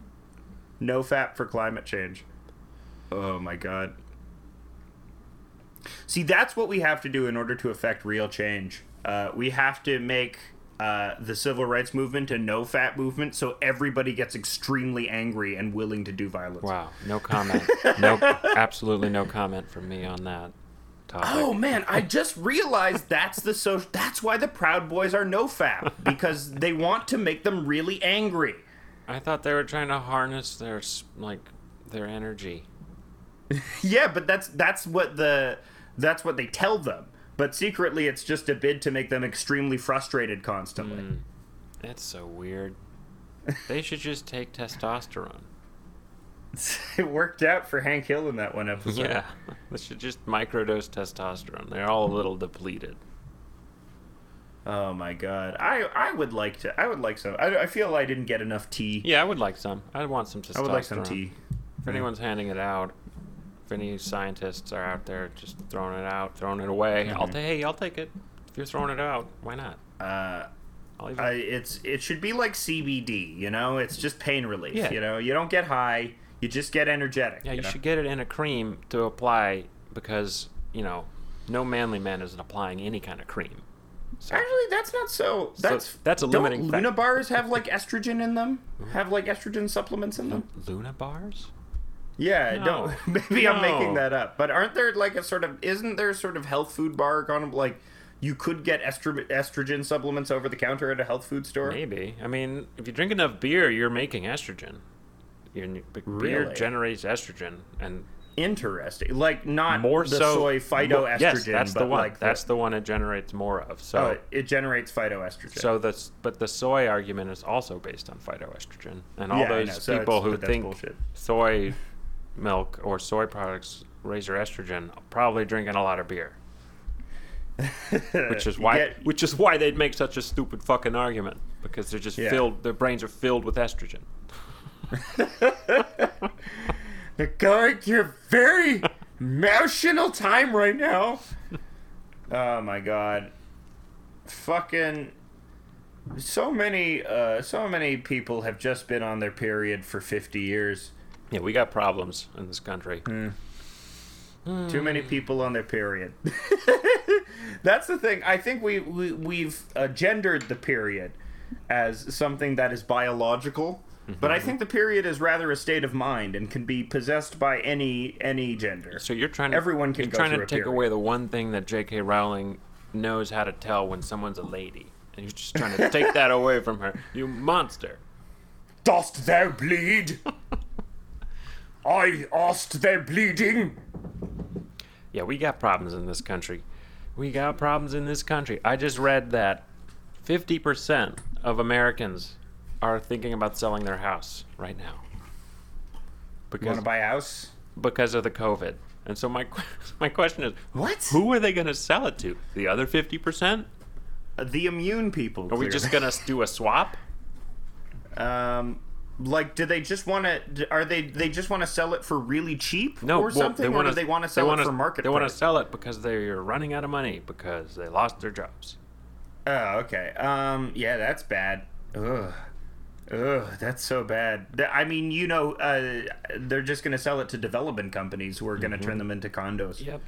no fap for climate change. Oh my god. See, that's what we have to do in order to affect real change. Uh, we have to make uh, the civil rights movement a no fap movement, so everybody gets extremely angry and willing to do violence. Wow. No comment. no, <laughs> absolutely no comment from me on that topic. Oh man, I just realized that's the so that's why the Proud Boys are no fap because they want to make them really angry. I thought they were trying to harness their like their energy. <laughs> Yeah, but that's that's what the that's what they tell them. But secretly, it's just a bid to make them extremely frustrated constantly. Hmm. That's so weird. They should just take testosterone. <laughs> it worked out for Hank Hill in that one episode. Yeah, they should just microdose testosterone. They're all a little depleted. Oh my god, I I would like to. I would like some. I, I feel I didn't get enough tea. Yeah, I would like some. I want some testosterone. I would like some tea. If anyone's handing it out, if any scientists are out there just throwing it out, throwing it away, I'll Mhm. ta- hey, I'll take it. If you're throwing it out, why not? Uh, even, I, it's it should be like CBD. You know, it's just pain relief. Yeah. You know, you don't get high. You just get energetic. yeah, you know? should get it in a cream to apply because you know no manly man isn't applying any kind of cream. So, Actually, that's not so. That's that's a limiting. don't Luna bars have like estrogen in them. Mm-hmm. Have like estrogen supplements in them. Luna bars? Yeah, No. don't. <laughs> Maybe I'm making that up. But aren't there like a sort of? Isn't there sort of health food bar on like? You could get estro- estrogen supplements over the counter at a health food store. Maybe. I mean, if you drink enough beer, you're making estrogen. Your beer Really? generates estrogen, and Interesting. Like not more the so soy phytoestrogen, yes, that's but the one. like that's the, the one it generates more of. So, oh, it generates phytoestrogen. so that's but the soy argument is also based on phytoestrogen, and all Yeah, those. So people who think bullshit. soy milk or soy products raise your estrogen probably drinking a lot of beer, which is <laughs> why get- which is why they'd make such a stupid fucking argument because they're just Yeah. filled. Their brains are filled with estrogen. Going through a very emotional time right now. Oh my god. Fucking so many uh so many people have just been on their period for 50 years. Yeah, we got problems in this country. Hmm. Too many people on their period. <laughs> That's the thing. I think we, we we've uh, gendered the period as something that is biological, but I think the period is rather a state of mind and can be possessed by any any gender. So you're trying to Everyone can you're trying to take period. away the one thing that J.K. Rowling knows how to tell when someone's a lady, and you're just trying to <laughs> take that away from her. You monster. Dost thou bleed? I asked thou bleeding. Yeah, we got problems in this country. We got problems in this country. I just read that 50% of Americans are thinking about selling their house right now You because want to buy a house? because of the COVID. And so my <laughs> my question is, What? who are they going to sell it to? The other 50%? The immune people. Are we just going to do a swap? Um, like, do they just want to? Are they? They just want to sell it for really cheap, No, or well, something, or wanna- do they want to sell wanna- it for market They want to sell it because they're running out of money because they lost their jobs. Oh, okay. Um, yeah, that's bad. Ugh. Ugh, that's so bad. I mean, you know, uh, they're just going to sell it to development companies who are going to turn them into condos. Yep,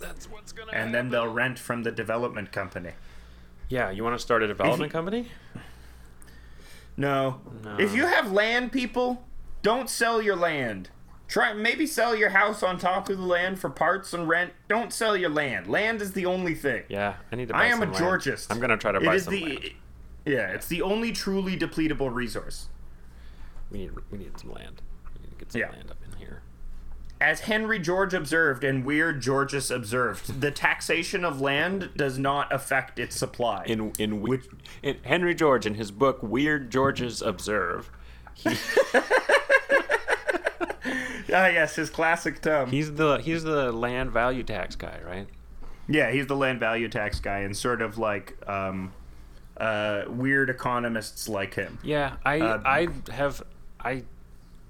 that's what's gonna. And then they'll rent from the development company. Yeah, you want to start a development company? No. No. If you have land, people, don't sell your land. Try maybe sell your house on top of the land for parts and rent. Don't sell your land. Land is the only thing. Yeah, I need to. Buy I am a some land. Georgist. I'm gonna try to buy is some the land. Yeah, it's the only truly depletable resource. We need we need some land. We need to get some Yeah. land up in here. As Henry George observed and Weird Georges observed, the taxation of land does not affect its supply. In in, which, in Henry George in his book Weird Georges Observe, he, <laughs> ah, yes, his classic tome. he's the he's the land value tax guy, right? Yeah, he's the land value tax guy, and sort of like um, uh, weird economists like him. Yeah, I Uh, I have I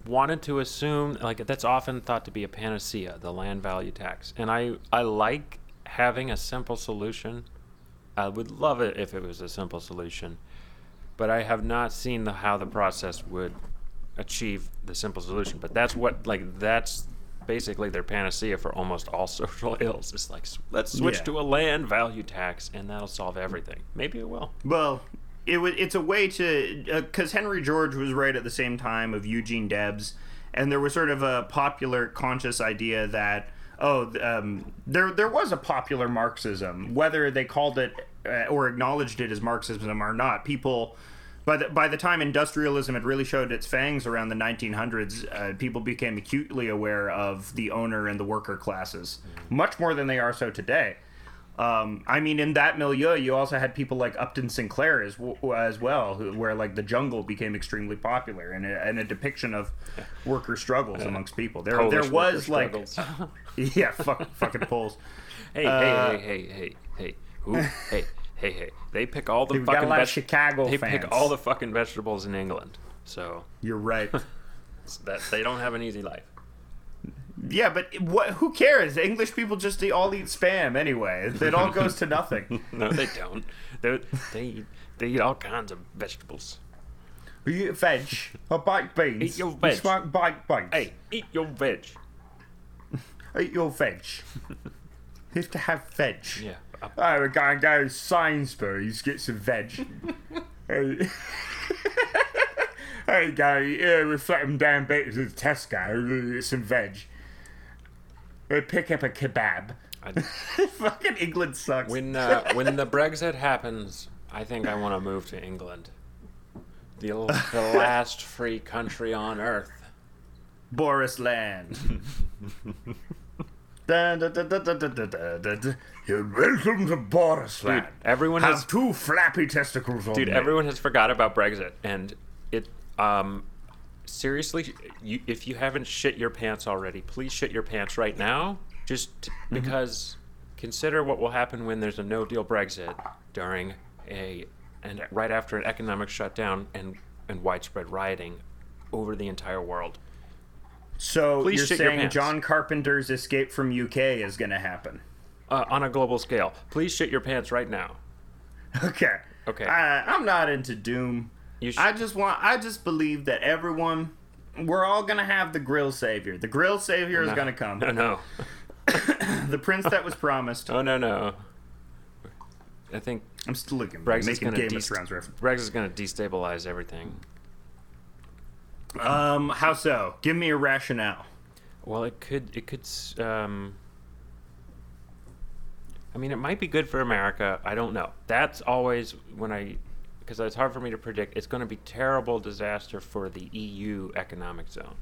wanted to assume like that's often thought to be a panacea, the land value tax, and I I like having a simple solution. I would love it if it was a simple solution, but I have not seen the how the process would achieve the simple solution. But that's what like that's basically their panacea for almost all <laughs> social ills. It's like let's switch Yeah. to a land value tax, and that'll solve everything. Maybe it will. Well, it was. It's a way to because Henry George was right at the same time of Eugene Debs, and there was sort of a popular conscious idea that oh, um, there there was a popular Marxism, whether they called it uh, or acknowledged it as Marxism or not. People. By the, by the time industrialism had really showed its fangs around the 1900s, uh, people became acutely aware of the owner and the worker classes, much more than they are so today. Um, I mean, in that milieu, you also had people like Upton Sinclair as, as well, who, where like the jungle became extremely popular and a, and a depiction of worker struggles amongst people. There, Polish there was like, <laughs> yeah, fuck, fucking Poles. <laughs> Hey, Uh, hey, hey, hey, hey, hey, who? hey, hey, hey. They pick all the We've got a fucking lot of Chicago They fans. pick all the fucking vegetables in England, so You're right. <laughs> that they don't have an easy life. yeah, but what? Who cares? English people just eat, all eat spam anyway. <laughs> It all goes to nothing. No, they don't. They they eat, they eat all kinds of vegetables. You eat veg or baked beans. Eat your You veg. smoke baked beans. Hey, eat your veg. Eat your veg. you have to have veg. Yeah. Oh, we're going to go to Sainsbury's, get some veg. <laughs> hey. <laughs> there you go. Yeah, we're flattening down bits at Tesco, get some veg. We pick up a kebab. I, <laughs> Fucking England sucks. when uh, when the Brexit happens, I think I want to move to England. The, the last free country on earth. Boris Land. You're welcome to Borisland. Everyone has two flappy testicles on. Dude, everyone has forgot about Brexit, and it. Um, seriously, you, if you haven't shit your pants already, please shit your pants right now. Just mm-hmm. because, consider what will happen when there's a No Deal Brexit during a and right after an economic shutdown and and widespread rioting over the entire world. So Please you're shit your saying. John Carpenter's escape from UK is going to happen? Uh, on a global scale, please shit your pants right now. <laughs> Okay. Okay. I, I'm not into doom. I just want. I just believe that everyone. We're all gonna have the grill savior. The grill savior is gonna come. <laughs> No, no, <coughs> <coughs> The prince that was promised. oh no, no. I think I'm still looking. Brexit's making gonna Game dest- of Thrones reference. Brexit's going to destabilize everything. Um, how so? Give me a rationale. Well, it could. It could. Um, I mean, it might be good for America. I don't know. That's always when I, because it's hard for me to predict. It's going to be terrible disaster for the EU economic zone.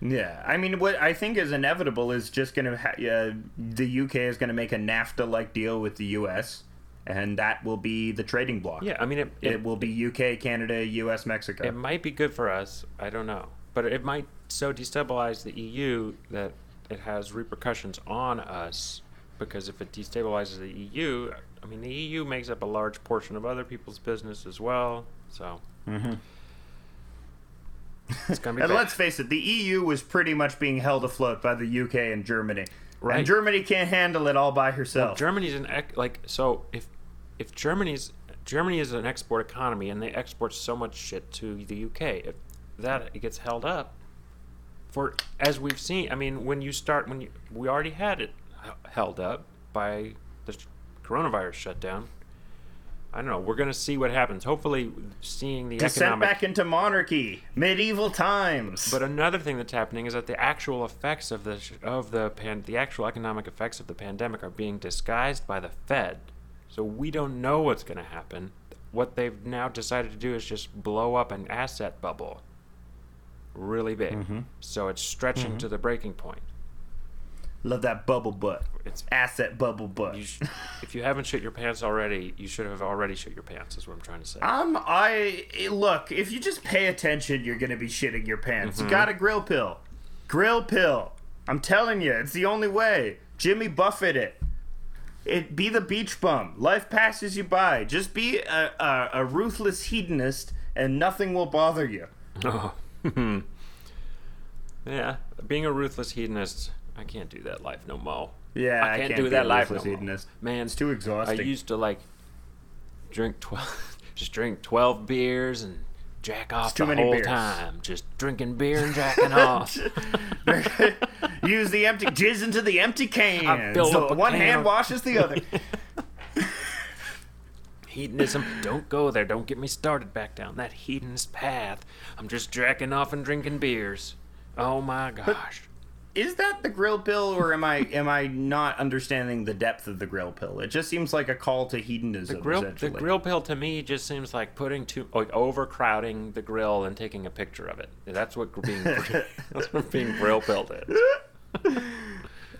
Yeah, I mean, what I think is inevitable is just gonna. Ha- uh, the UK is gonna make a NAFTA-like deal with the US, and that will be the trading bloc. Yeah, I mean, it. It, It will be UK, Canada, US, Mexico. it might be good for us. I don't know, but it might so destabilize the EU that it has repercussions on us. Because if it destabilizes the EU, I mean, the EU makes up a large portion of other people's business as well. So. Mm-hmm. It's gonna be <laughs> And bad. let's face it, the EU was pretty much being held afloat by the UK and Germany. Right. And Germany can't handle it all by herself. Germany's an ec- like so if if Germany's Germany is an export economy and they export so much shit to the UK if that gets held up for as we've seen I mean when you start when you we already had it held up by the coronavirus shutdown I don't know we're going to see what happens hopefully seeing the Descent economic back into monarchy, medieval times. But another thing that's happening is that the actual effects of the of the pan- the actual economic effects of the pandemic are being disguised by the Fed. So we don't know what's going to happen. What they've now decided to do is just blow up an asset bubble really big. Mm-hmm. So it's stretching to the breaking point. Love that bubble butt. It's Asset bubble butt. you sh- if you haven't shit your pants already, you should have already shit your pants. Is what I'm trying to say. Um, I look. If you just pay attention, you're gonna be shitting your pants. Mm-hmm. You got a grill pill, grill pill. I'm telling you, it's the only way. Jimmy Buffett it. It be the beach bum. Life passes you by. Just be a, a, a ruthless hedonist, and nothing will bother you. Oh. <laughs> Yeah, being a ruthless hedonist, I can't do that life no more. Yeah, I can't do be that a life no more. Man, It's too exhausting. I used to like drink twelve, <laughs> just drink twelve beers and jack off too the many whole beers. time, just drinking beer and jacking off. <laughs> Use the empty jizz into the empty can. So one can hand of- washes the other. <laughs> Hedonism, don't go there. Don't get me started back down that hedonist path. I'm just jacking off and drinking beers. Oh my gosh. Is that the grill pill, or am I <laughs> am I not understanding the depth of the grill pill? It just seems like a call to hedonism. Grill, the grill pill to me just seems like putting too like overcrowding the grill and taking a picture of it. That's what being <laughs> <laughs> that's what being grill pilled is.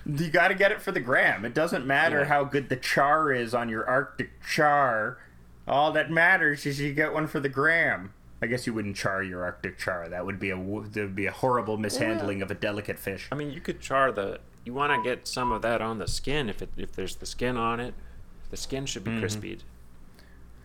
You got to get it for the gram. It doesn't matter Yeah. how good the char is on your Arctic char. All that matters is you get one for the gram. I guess you wouldn't char your Arctic char. That would be a wo- that would be a horrible mishandling of a delicate fish. I mean, you could char the. You want to get some of that on the skin if it if there's the skin on it. The skin should be mm-hmm. crispied.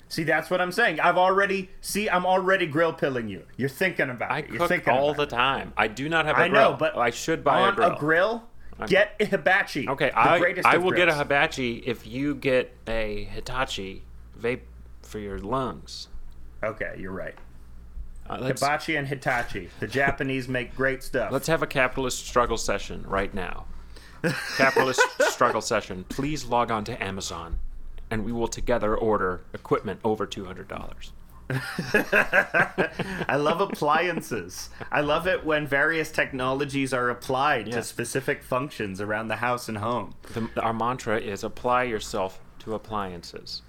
See, that's what I'm saying. I've already see. I'm already grill pilling you. You're thinking about I it. You're cook thinking all the it. time. I do not have a I grill. know, but I should buy on a grill. a grill. Get a hibachi. Okay, the I greatest I of will get a hibachi if you get a Hitachi vape for your lungs. Okay, you're right. Uh, Hibachi and Hitachi. The Japanese make great stuff. let's have a capitalist struggle session right now. Capitalist <laughs> struggle session. Please log on to Amazon, and we will together order equipment over two hundred dollars. <laughs> I love appliances. I love it when various technologies are applied Yeah. to specific functions around the house and home. The, our mantra is apply yourself to appliances.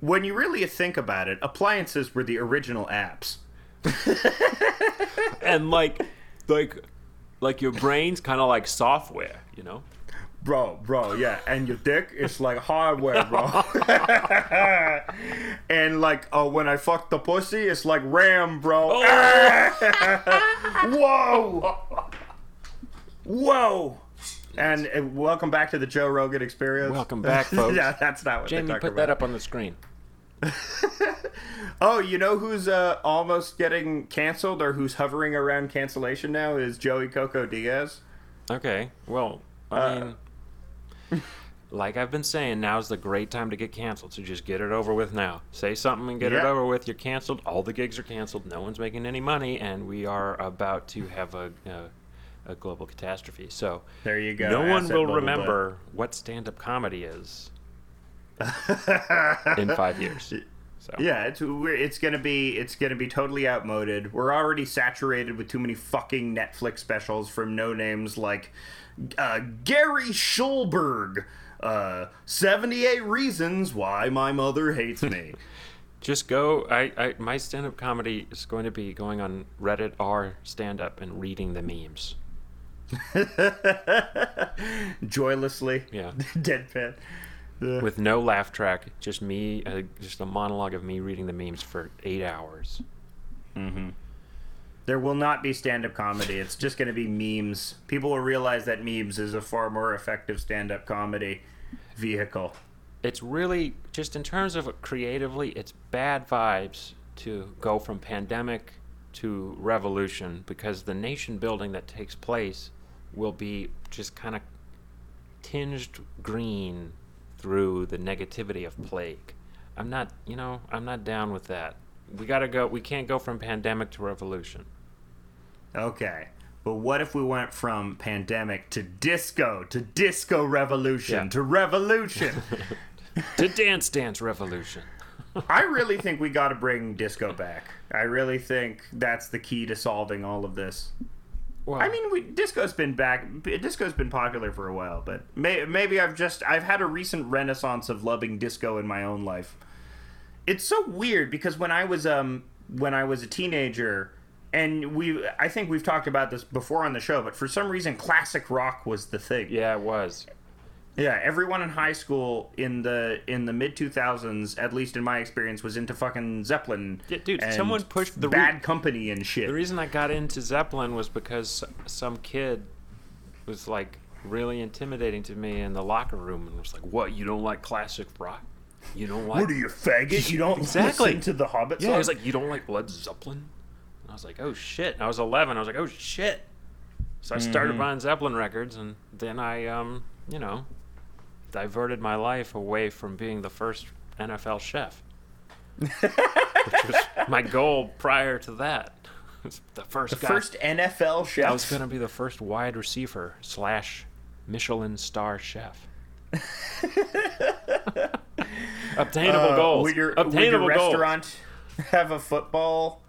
When you really think about it, appliances were the original apps. <laughs> And like, like, like your brain's kind of like software, you know. Bro, bro, yeah, and your dick is like hardware, bro. <laughs> <laughs> and like, oh, when I fuck the pussy, it's like RAM, bro. Whoa, whoa. And uh, welcome back to the Joe Rogan Experience. Welcome back, folks. yeah, that's not what Jamie, they put talk that up on the screen. <laughs> Oh, you know who's uh, almost getting canceled or who's hovering around cancellation now is Joey Coco Diaz. Okay. Well, I Uh, mean, <laughs> like I've been saying, now's the great time to get canceled. So just get it over with now. Say something and get it over with. You're canceled. All the gigs are canceled. No one's making any money, and we are about to have a a, a global catastrophe. So There you go. no one will remember what stand-up comedy is. In five years. <laughs> So Yeah, it's we're, it's gonna be it's gonna be totally outmoded. We're already saturated with too many fucking Netflix specials from no names like uh, Gary Schulberg. Uh, 78 reasons why my mother hates me. <laughs> just go. I, I my stand-up comedy is going to be going on Reddit r stand-up and reading the memes. <laughs> Joylessly. Yeah. Deadpan. Uh, with no laugh track, just me, uh, just a monologue of me reading the memes for eight hours. There will not be stand up comedy. It's just going to be memes. People will realize that memes is a far more effective stand up comedy vehicle. It's really just in terms of creatively, it's bad vibes to go from pandemic to revolution because the nation building that takes place will be just kind of tinged green through the negativity of plague. I'm not, you know, I'm not down with that. We got to go, we can't go from pandemic to revolution. Okay. But what if we went from pandemic to disco to disco revolution Yeah. to revolution? <laughs> to dance dance revolution. <laughs> I really think we got to bring disco back. I really think that's the key to solving all of this. Well, I mean, we, disco's been back. Disco's been popular for a while, but may, maybe I've just I've had a recent renaissance of loving disco in my own life. It's so weird because when I was um when I was a teenager, and we I think we've talked about this before on the show, but for some reason, classic rock was the thing. yeah, it was. Yeah, everyone in high school in the in the mid two thousands, at least in my experience, was into fucking Zeppelin. Yeah, dude, someone pushed the re- Bad Company and shit. The reason I got into Zeppelin was because some kid was like really intimidating to me in the locker room and was like, "What? You don't like classic rock? You don't like?" what are you faggot? You don't Exactly. listen to the Hobbit yeah, song? he was like, "You don't like Led Zeppelin?" And I was like, "Oh shit!" And I was 11. I was like, "Oh shit!" So I started buying Zeppelin records, and then I, um, you know, diverted my life away from being the first NFL chef, which was <laughs> my goal prior to that. <laughs> The first The guy. first NFL chef. I was gonna be the first wide receiver slash Michelin star chef. <laughs> Obtainable Uh, goals. Would your, Obtainable would your goals. restaurant have a football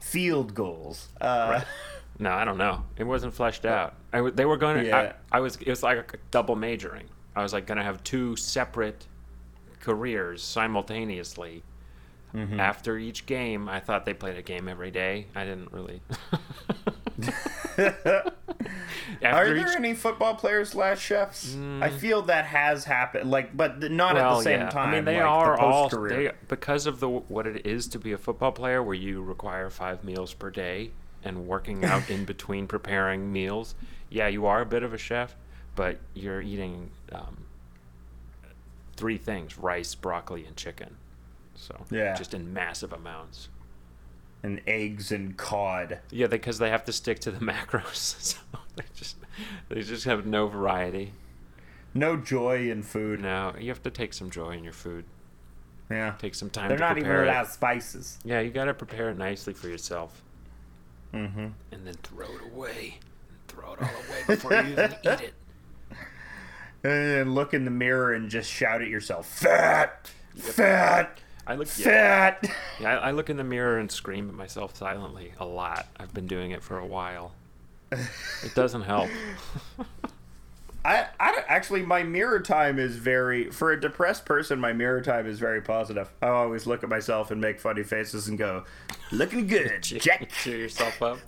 field goals? Uh, No, I don't know. It wasn't fleshed out. I w- they were going to. Yeah. I, I was. It was like a double majoring. I was like going to have two separate careers simultaneously. Mm-hmm. After each game, I thought they played a game every day. I didn't really. <laughs> Are there each- any football players slash chefs? I feel that has happened, like, but not at the same yeah. time. I mean, they like, are the all they because of the what it is to be a football player, where you require five meals per day and working out in <laughs> between preparing meals. Yeah, you are a bit of a chef, but you're eating um, three things: rice, broccoli, and chicken. So Yeah. just in massive amounts. and eggs and cod. Yeah, because they have to stick to the <laughs> macros, so they just they just have no variety. No joy in food. No, you have to take some joy in your food. Yeah, Take some time they're not even without spices. Yeah, you got to prepare it nicely for yourself. Mm-hmm. And then throw it away. Throw it all away <laughs> before you even eat it. And look in the mirror and just shout at yourself, "Fat, fat, I look fat." yeah, I I look in the mirror and scream at myself silently a lot. I've been doing it for a while. It doesn't help. <laughs> I, I actually my mirror time is very for a depressed person. My mirror time is very positive. I always look at myself and make funny faces and go, "Looking good, <laughs> Jack." Cheer yourself up.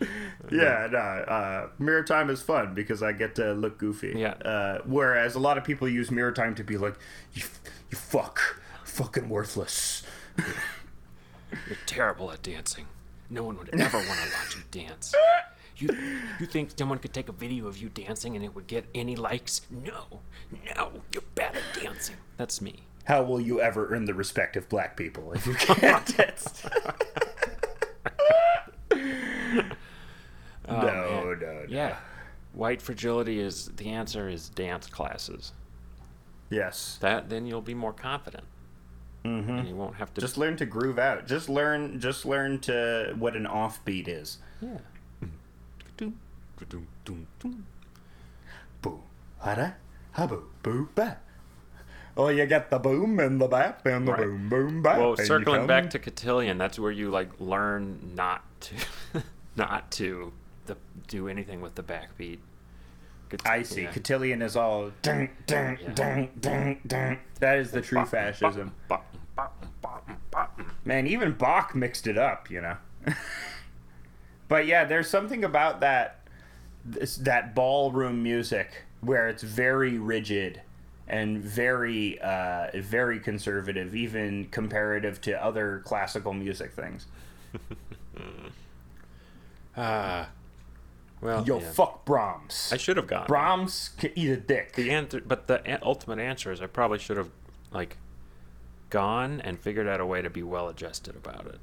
<laughs> Yeah, no. Uh, mirror time is fun because I get to look goofy. Yeah. Uh, whereas a lot of people use mirror time to be like, "You, you fuck, fucking worthless." You're terrible at dancing. No one would <laughs> ever want to watch you dance. You, you think someone could take a video of you dancing and it would get any likes? No, no, you're bad at dancing. That's me. How will you ever earn the respect of black people if you can't <laughs> dance? Oh, no, man. no, no. Yeah. White fragility is the answer is dance classes. Yes. That then you'll be more confident. Mm-hmm. And you won't have to Just learn to groove out. Just learn. Just learn to what an offbeat is. Yeah. Boo, hada, haboo, boo, bap. Oh, you get the boom and the bap and the Right. boom, boom, bap. Well, circling back to cotillion, that's where you like learn not to <laughs> not to the, do anything with the backbeat. Cot- I see. yeah. Cotillion is all dun, dun, dun, dun, dun. That is the true fascism. Man, even Bach mixed it up, you know. <laughs> but yeah, there's something about that this, that ballroom music where it's very rigid and very uh, very conservative, even comparative to other classical music things. Ah. <laughs> well, Yo, yeah. fuck Brahms. I should have gone. Brahms can eat a dick. The answer, but the ultimate answer is I probably should have like gone and figured out a way to be well adjusted about it.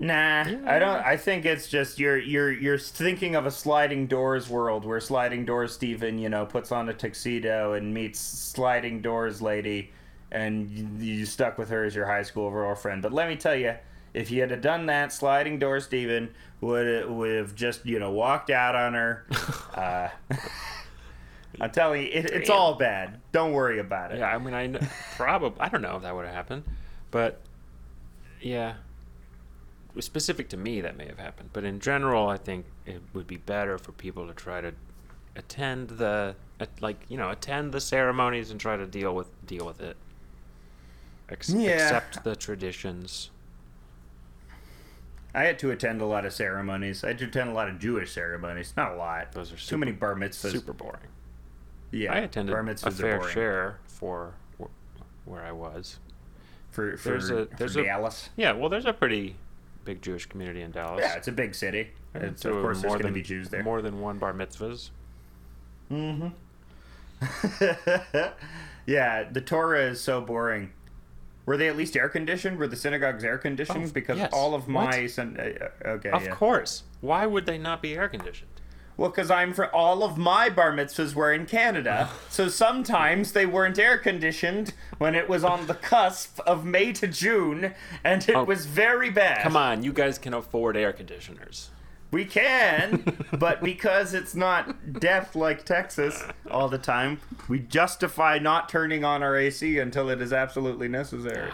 Nah, I don't. I think it's just you're you're you're thinking of a sliding doors world where sliding doors Steven, you know, puts on a tuxedo and meets sliding doors lady, and you, you stuck with her as your high school girlfriend. But let me tell you, if you had done that, sliding door Steven would would have just you know walked out on her. <laughs> uh, I'm telling you, it, it's all bad. Don't worry about it. Yeah, I mean, I probably I don't know if that would have happened, but yeah, specific to me that may have happened. But in general, I think it would be better for people to try to attend the like you know attend the ceremonies and try to deal with deal with it. Ex- Yeah. Accept the traditions. I had to attend a lot of ceremonies. I had to attend a lot of Jewish ceremonies. Not a lot. Those are too super- many bar mitzvahs. Super boring. Yeah, I attended bar mitzvahs are fair share for where I was. for for, There's a- there's a- Dallas. Yeah, well, there's a pretty big Jewish community in Dallas. Yeah, it's a big city. Of course, there's going to be Jews there. More than one bar mitzvahs. Mm-hmm. <laughs> Yeah, the Torah is so boring. Were they at least air conditioned? Were the synagogues air conditioned? Oh, because yes. all of my What? syn- uh, okay, Of yeah. course. Why would they not be air conditioned? Well, because I'm for all of my bar mitzvahs were in Canada, <laughs> so sometimes they weren't air conditioned when it was on the cusp of May to June, and it Oh. was very bad. Come on, you guys can afford air conditioners. We can, but because it's not death like Texas all the time, we justify not turning on our AC until it is absolutely necessary.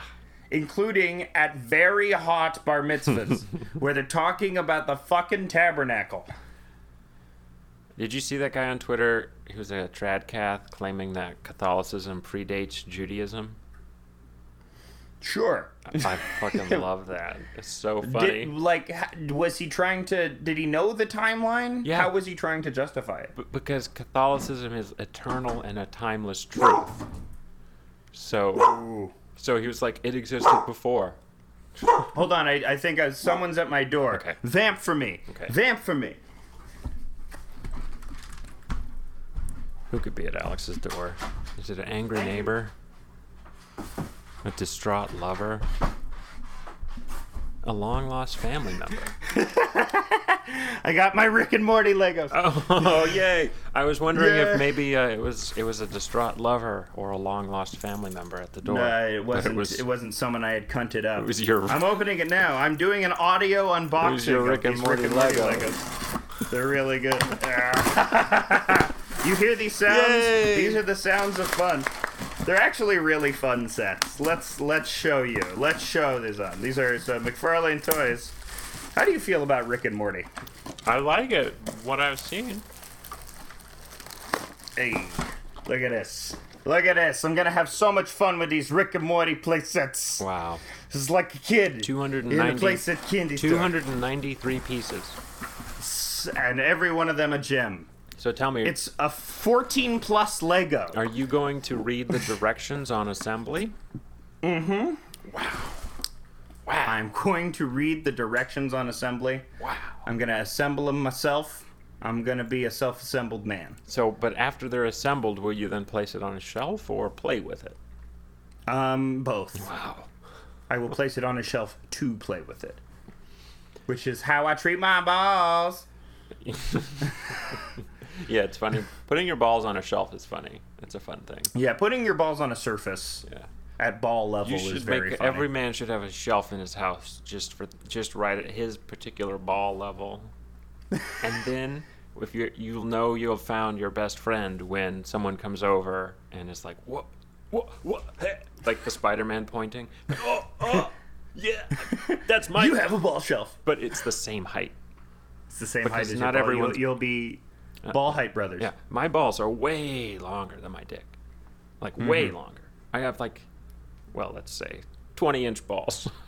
Including at very hot bar mitzvahs, <laughs> where they're talking about the fucking tabernacle. Did you see that guy on Twitter? He was a tradcath claiming that Catholicism predates Judaism. Sure. I fucking <laughs> love that. It's so funny. Did, like, was he trying to? Did he know the timeline? Yeah. How was he trying to justify it? B- because Catholicism is eternal and a timeless truth. So, so he was like, it existed before. <laughs> Hold on, I, I think uh, someone's at my door. Okay. Vamp for me. Okay. Vamp for me. Who could be at Alex's door? Is it an angry neighbor? A distraught lover? A long lost family member? <laughs> I got my Rick and Morty Legos. Oh, <laughs> yay! I was wondering Yeah. if maybe uh, it was it was a distraught lover or a long lost family member at the door. No, it But wasn't. It, was, was, not someone I had cunted up. it was your. I'm opening it now. I'm doing an audio unboxing your of Rick and these Morty Rick and Morty Legos. Legos. They're really good. <laughs> you hear these sounds? Yay. These are the sounds of fun. They're actually really fun sets. Let's let's show you. Let's show these on. These are so McFarlane toys. How do you feel about Rick and Morty? I like it. What I've seen. Hey, look at this. Look at this. I'm gonna have so much fun with these Rick and Morty play sets. Wow. This is like a kid Two hundred and in a playset candy store. Two hundred and ninety-three pieces. and every one of them a gem. So tell me, It's a 14 plus Lego. are you going to read the directions on assembly? Mm-hmm. Wow. Wow. I'm going to read the directions on assembly. Wow. I'm gonna assemble them myself. I'm gonna be a self-assembled man. So, but after they're assembled, will you then place it on a shelf or play with it? Um, both. Wow. I will place it on a shelf to play with it. Which is how I treat my balls. <laughs> Yeah, it's funny. Putting your balls on a shelf is funny. It's a fun thing. Yeah, putting your balls on a surface Yeah. at ball level You is very make funny. every man should have a shelf in his house just for just right at his particular ball level. <laughs> and then if you you'll know you'll found your best friend when someone comes over and is like, "What? What? What?" Hey," Like the Spider-Man pointing. <laughs> Oh, oh, yeah. That's my You have a ball shelf. but it's the same height. It's the same Because height as not everyone's- You'll, you'll be ball height brothers. Yeah, my balls are way longer than my dick. Like way longer. I have like well, let's say 20 inch balls. <laughs>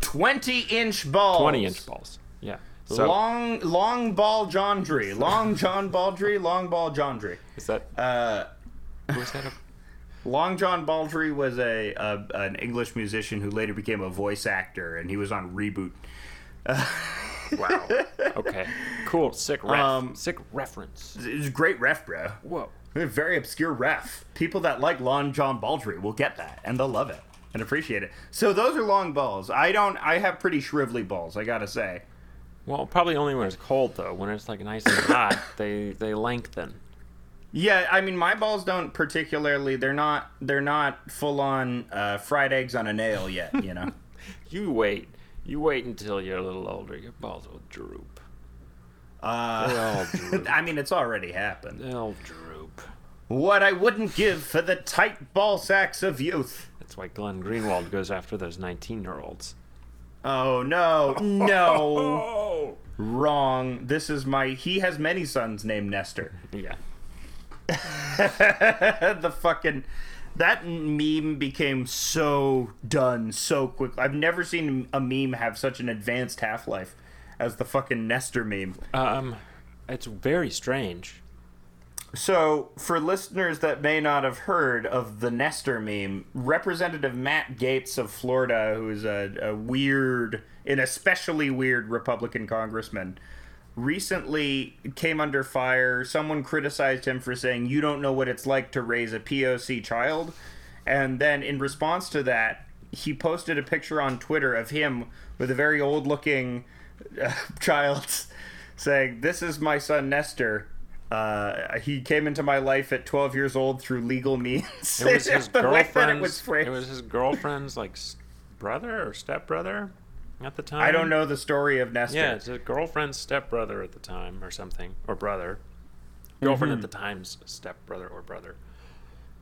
20 inch balls. 20 inch balls. Yeah. So long, long ball Jondry. Long John Baldry. Long ball Jondry. is that Uh, was that a Long John Baldry was a, a an English musician who later became a voice actor, and he was on Reboot. <laughs> Wow. Okay. Cool. Sick ref. Um, Sick reference. It was a great ref, bro. Whoa. Very obscure ref. People that like Long John Baldry will get that, and they'll love it and appreciate it. So those are long balls. I don't. I have pretty shrivelly balls. I gotta say. Well, probably only when it's cold though. When it's like nice and hot, <laughs> they they lengthen. Yeah, I mean, my balls don't particularly. They're not. They're not full on uh, fried eggs on a nail yet. You know. <laughs> You wait. You wait until you're a little older. Your balls will droop. Uh, They'll <laughs> droop. I mean, it's already happened. They'll droop. What I wouldn't give for the tight ball sacks of youth. That's why Glenn Greenwald goes after those 19 year olds. Oh no, <laughs> no, wrong. This is my. He has many sons named Nestor. Yeah. <laughs> the fucking that meme became so done so quick. I've never seen a meme have such an advanced half life as the fucking Nestor meme. Um, it's very strange. So, for listeners that may not have heard of the Nestor meme, Representative Matt Gaetz of Florida, who is a, a weird, an especially weird Republican congressman, recently came under fire. Someone criticized him for saying, You don't know what it's like to raise a POC child. And then in response to that, he posted a picture on Twitter of him with a very old looking uh, <laughs> child <laughs> saying, This is my son Nestor. Uh, he came into my life at 12 years old through legal <laughs> means. It was his girlfriend's. it was it was his girlfriend's like brother or stepbrother at the time. I don't know the story of Nestor. Yeah, it's a girlfriend's stepbrother at the time or something or brother. Girlfriend Mm-hmm. at the time's stepbrother or brother.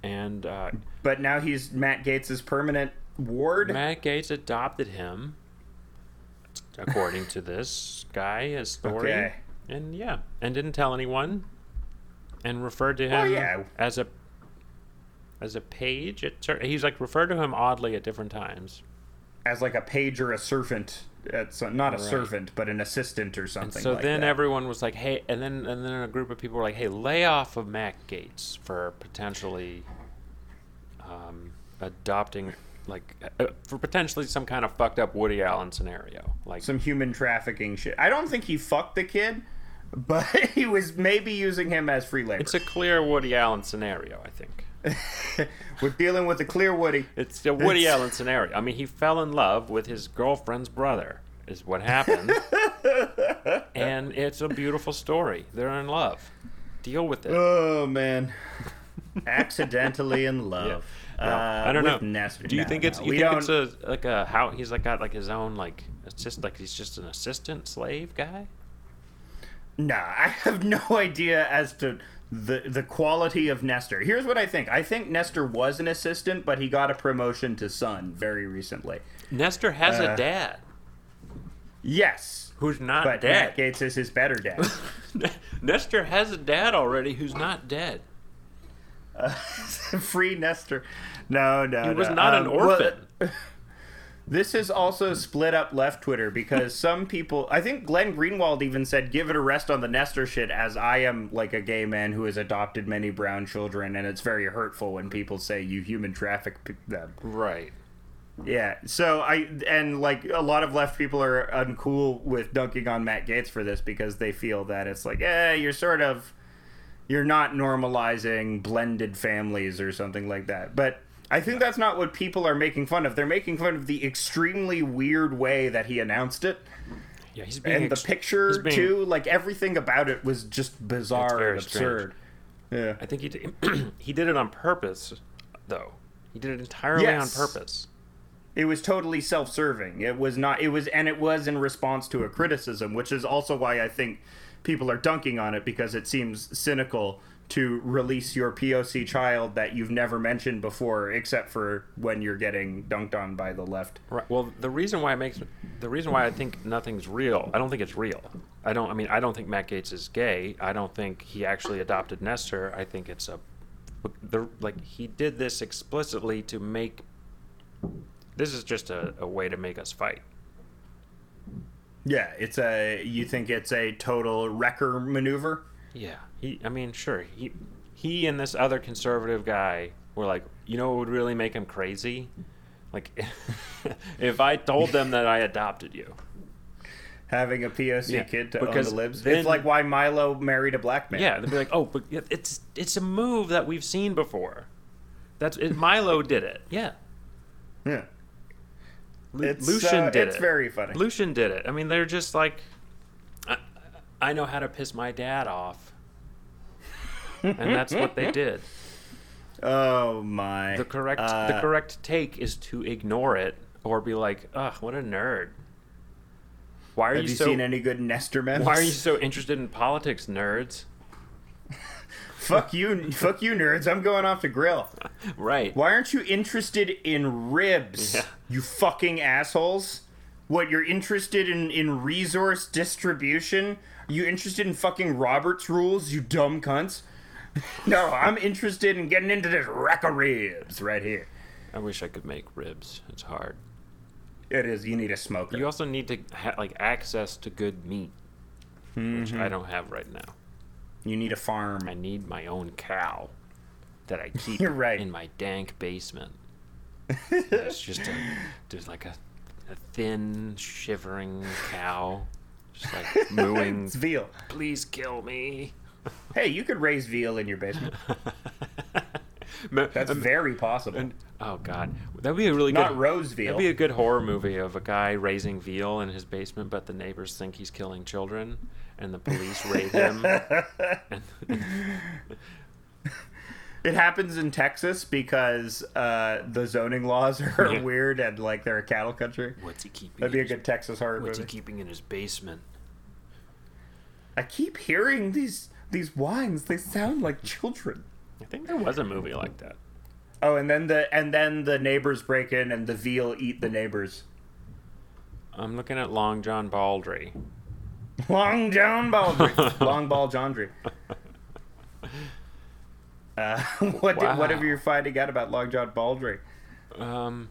And uh, But now he's Matt Gaetz' permanent ward. Matt Gaetz adopted him, according to this guy, his story. Okay. And yeah, and didn't tell anyone, and referred to him Well, yeah. as a as a page. At cer- he's like referred to him oddly at different times. As like a page or a servant. It's not a Right. servant, but an assistant or something. so like then that. everyone was like, "Hey," and then and then a group of people were like, "Hey, lay off of Matt Gaetz for potentially um, adopting." Like uh, for potentially some kind of fucked up Woody Allen scenario, like some human trafficking shit. I don't think he fucked the kid, <laughs> but he was maybe using him as free labor. It's a clear Woody Allen scenario, I think. We're dealing with a clear Woody. It's a Woody It's- Allen scenario. I mean, he fell in love with his girlfriend's brother, is what happened. <laughs> and it's a beautiful story. They're in love. Deal with it. Oh man, accidentally in love. No, Uh, I don't know. Nestor. Do you No, think it's no, you think don't- it's a like a how he's like got like his own like it's just like he's just an assistant slave guy? Nah, I have no <laughs> idea as to the the quality of Nestor. Here's what I think. I think Nestor was an assistant, but he got a promotion to son very recently. Nestor has Uh, a dad Yes, who's not but Matt dead. Gaetz is his better dad. <laughs> Nestor has a dad already who's not dead. <laughs> Free Nestor. No, no, He was no. not an Um, well, orphan. <laughs> This is also split up left Twitter because <laughs> some people, I think Glenn Greenwald even said, give it a rest on the Nestor shit, as I am like a gay man who has adopted many brown children, and it's very hurtful when people say you human traffic them. right. Yeah, so I, and like a lot of left people are uncool with dunking on Matt Gaetz for this because they feel that it's like, eh, you're sort of, you're not normalizing blended families or something like that. But I think that's not what people are making fun of. They're making fun of the extremely weird way that he announced it. Yeah, he's being And the picture, being- too, like everything about it was just bizarre and strange. absurd. Yeah. I think he did, <clears throat> he did it on purpose, though. He did it entirely Yes. on purpose. It was totally self-serving. It was not. It was, and it was in response to a criticism, which is also why I think people are dunking on it because it seems cynical to release your POC child that you've never mentioned before, except for when you're getting dunked on by the left. Right. Well, the reason why it makes the reason why I think nothing's real. I don't think it's real. I don't. I mean, I don't think Matt Gaetz is gay. I don't think he actually adopted Nestor. I think it's a, the like he did this explicitly to make. This is just a, a way to make us fight. Yeah, it's a. You think it's a total wrecker maneuver? Yeah. He. I mean, sure. He. He and this other conservative guy were like, you know, what would really make him crazy, like, <laughs> if I told them that I adopted you. Having a POC Yeah, kid to own because the libs. then- it's like why Milo married a black man. Yeah, they'd be like, "Oh, but it's it's a move that we've seen before." That's it, Milo did it. Yeah, Yeah. Lu- It's, Lucian uh, did it's it. very funny. Lucian did it. I mean, they're just like, I, I know how to piss my dad off, and that's what they did. Oh my. The correct the Uh, correct take is to ignore it or be like, "Ugh, what a nerd." Why are Have you, you so seen any good Nestor memes? Why are you so interested in politics, nerds? <laughs> fuck you, fuck you, nerds! I'm going off the grill. Right. Why aren't you interested in ribs? Yeah. You fucking assholes. What you're interested in in resource distribution? Are you interested in fucking Robert's rules? You dumb cunts. <laughs> no, I'm interested in getting into this rack of ribs right here. I wish I could make ribs. It's hard. It is. You need a smoker. You also need to ha- like access to good meat, which Mm-hmm. I don't have right now. You need a farm. I need my own cow that I <laughs> keep You're right. in my dank basement. <laughs> it's just a there's like a, a thin, shivering cow, just like mooing. It's veal. Please kill me. Hey, you could raise veal in your basement. <laughs> That's Um, very possible. and- oh god, that'd be a really Not good. rose veal. That'd be a good horror movie of a guy raising veal in his basement, but the neighbors think he's killing children, and the police raid him. <laughs> It happens in Texas because uh, the zoning laws are Yeah. weird and like they're a cattle country. what's he keeping? That'd be a his- good Texas horror What's movie. he keeping in his basement? I keep hearing these these wines, they sound like children. I think there was a movie like that. Oh, and then the and then the neighbors break in and the veal eat the neighbors. I'm looking at Long John Baldry. <laughs> Long John Baldry. <laughs> Long Ball Jondry. Uh, <laughs> what did, what Wow. have you finding out about Long John Baldry? Um,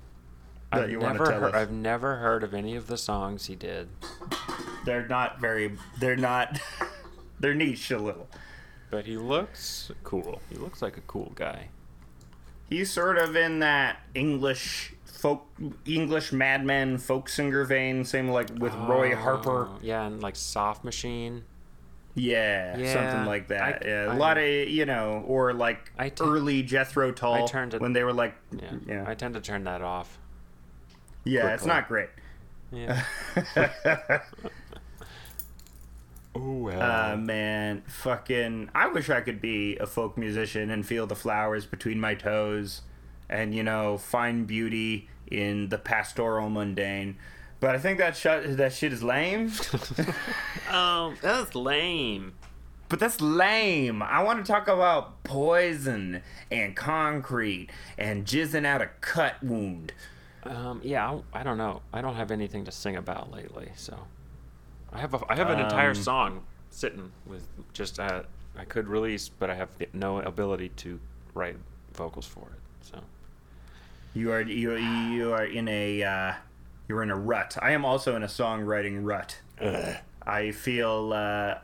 That I've you wanna never tell heard, us. I've never heard of any of the songs he did, They're not very. They're not. They're niche a little. but he looks cool. He looks like a cool guy. He's sort of in that English folk, English madman folk singer vein, same like with Roy oh, Harper. Oh, Yeah, and like Soft Machine. Yeah, Yeah, something like that. I- yeah, a I- lot of you know, or like I early Jethro Tull turned it- when they were like, Yeah, yeah, I tend to turn that off. yeah, it's not great. Yeah. <laughs> <laughs> oh well. Uh, man, fucking, I wish I could be a folk musician and feel the flowers between my toes, and you know, find beauty in the pastoral mundane. But I think that shut that shit is lame. oh, <laughs> that's lame. But that's lame. I want to talk about poison and concrete and jizzing out a cut wound. Um, yeah, I, I don't know. I don't have anything to sing about lately, so I have a, I have an entire Um, song sitting with just uh, I could release, but I have no ability to write vocals for it. So You are you you are in a uh, you're in a rut. I am also in a songwriting rut. I feel uh,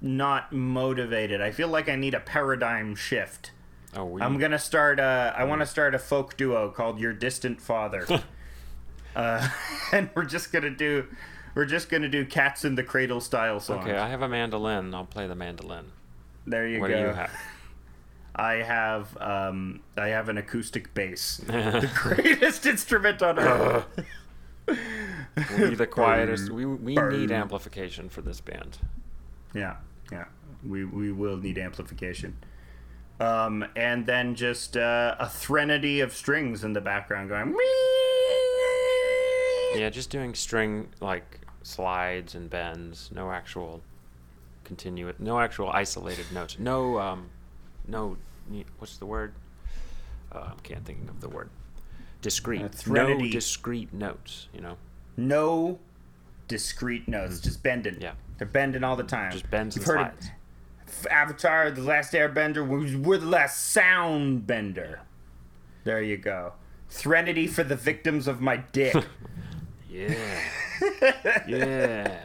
not motivated. I feel like I need a paradigm shift. oh, we, I'm gonna start. A, I want to start a folk duo called Your Distant Father, <laughs> uh, <laughs> and we're just gonna do. We're just gonna do cats in the cradle style songs. okay. I have a mandolin. I'll play the mandolin. there you what go. do you have? <laughs> I have um, I have an acoustic bass, <laughs> the greatest instrument on earth. We'll be the <laughs> quietest. We we need amplification for this band. Yeah, yeah. We we will need amplification. Um, and then just uh, a threnody of strings in the background going. Yeah, just doing string like slides and bends. No actual continuous. No actual isolated notes. No um, no. What's the word? Uh, I can't think of the word. Discrete. Uh, no discrete notes. You know. No discrete notes, just bending. Yeah. They're bending all the time. Just bends You've and heard slides. Of Avatar, The Last Airbender, we're, we're the last sound bender. There you go. Threnody for the victims of my dick. <laughs> Yeah. Yeah.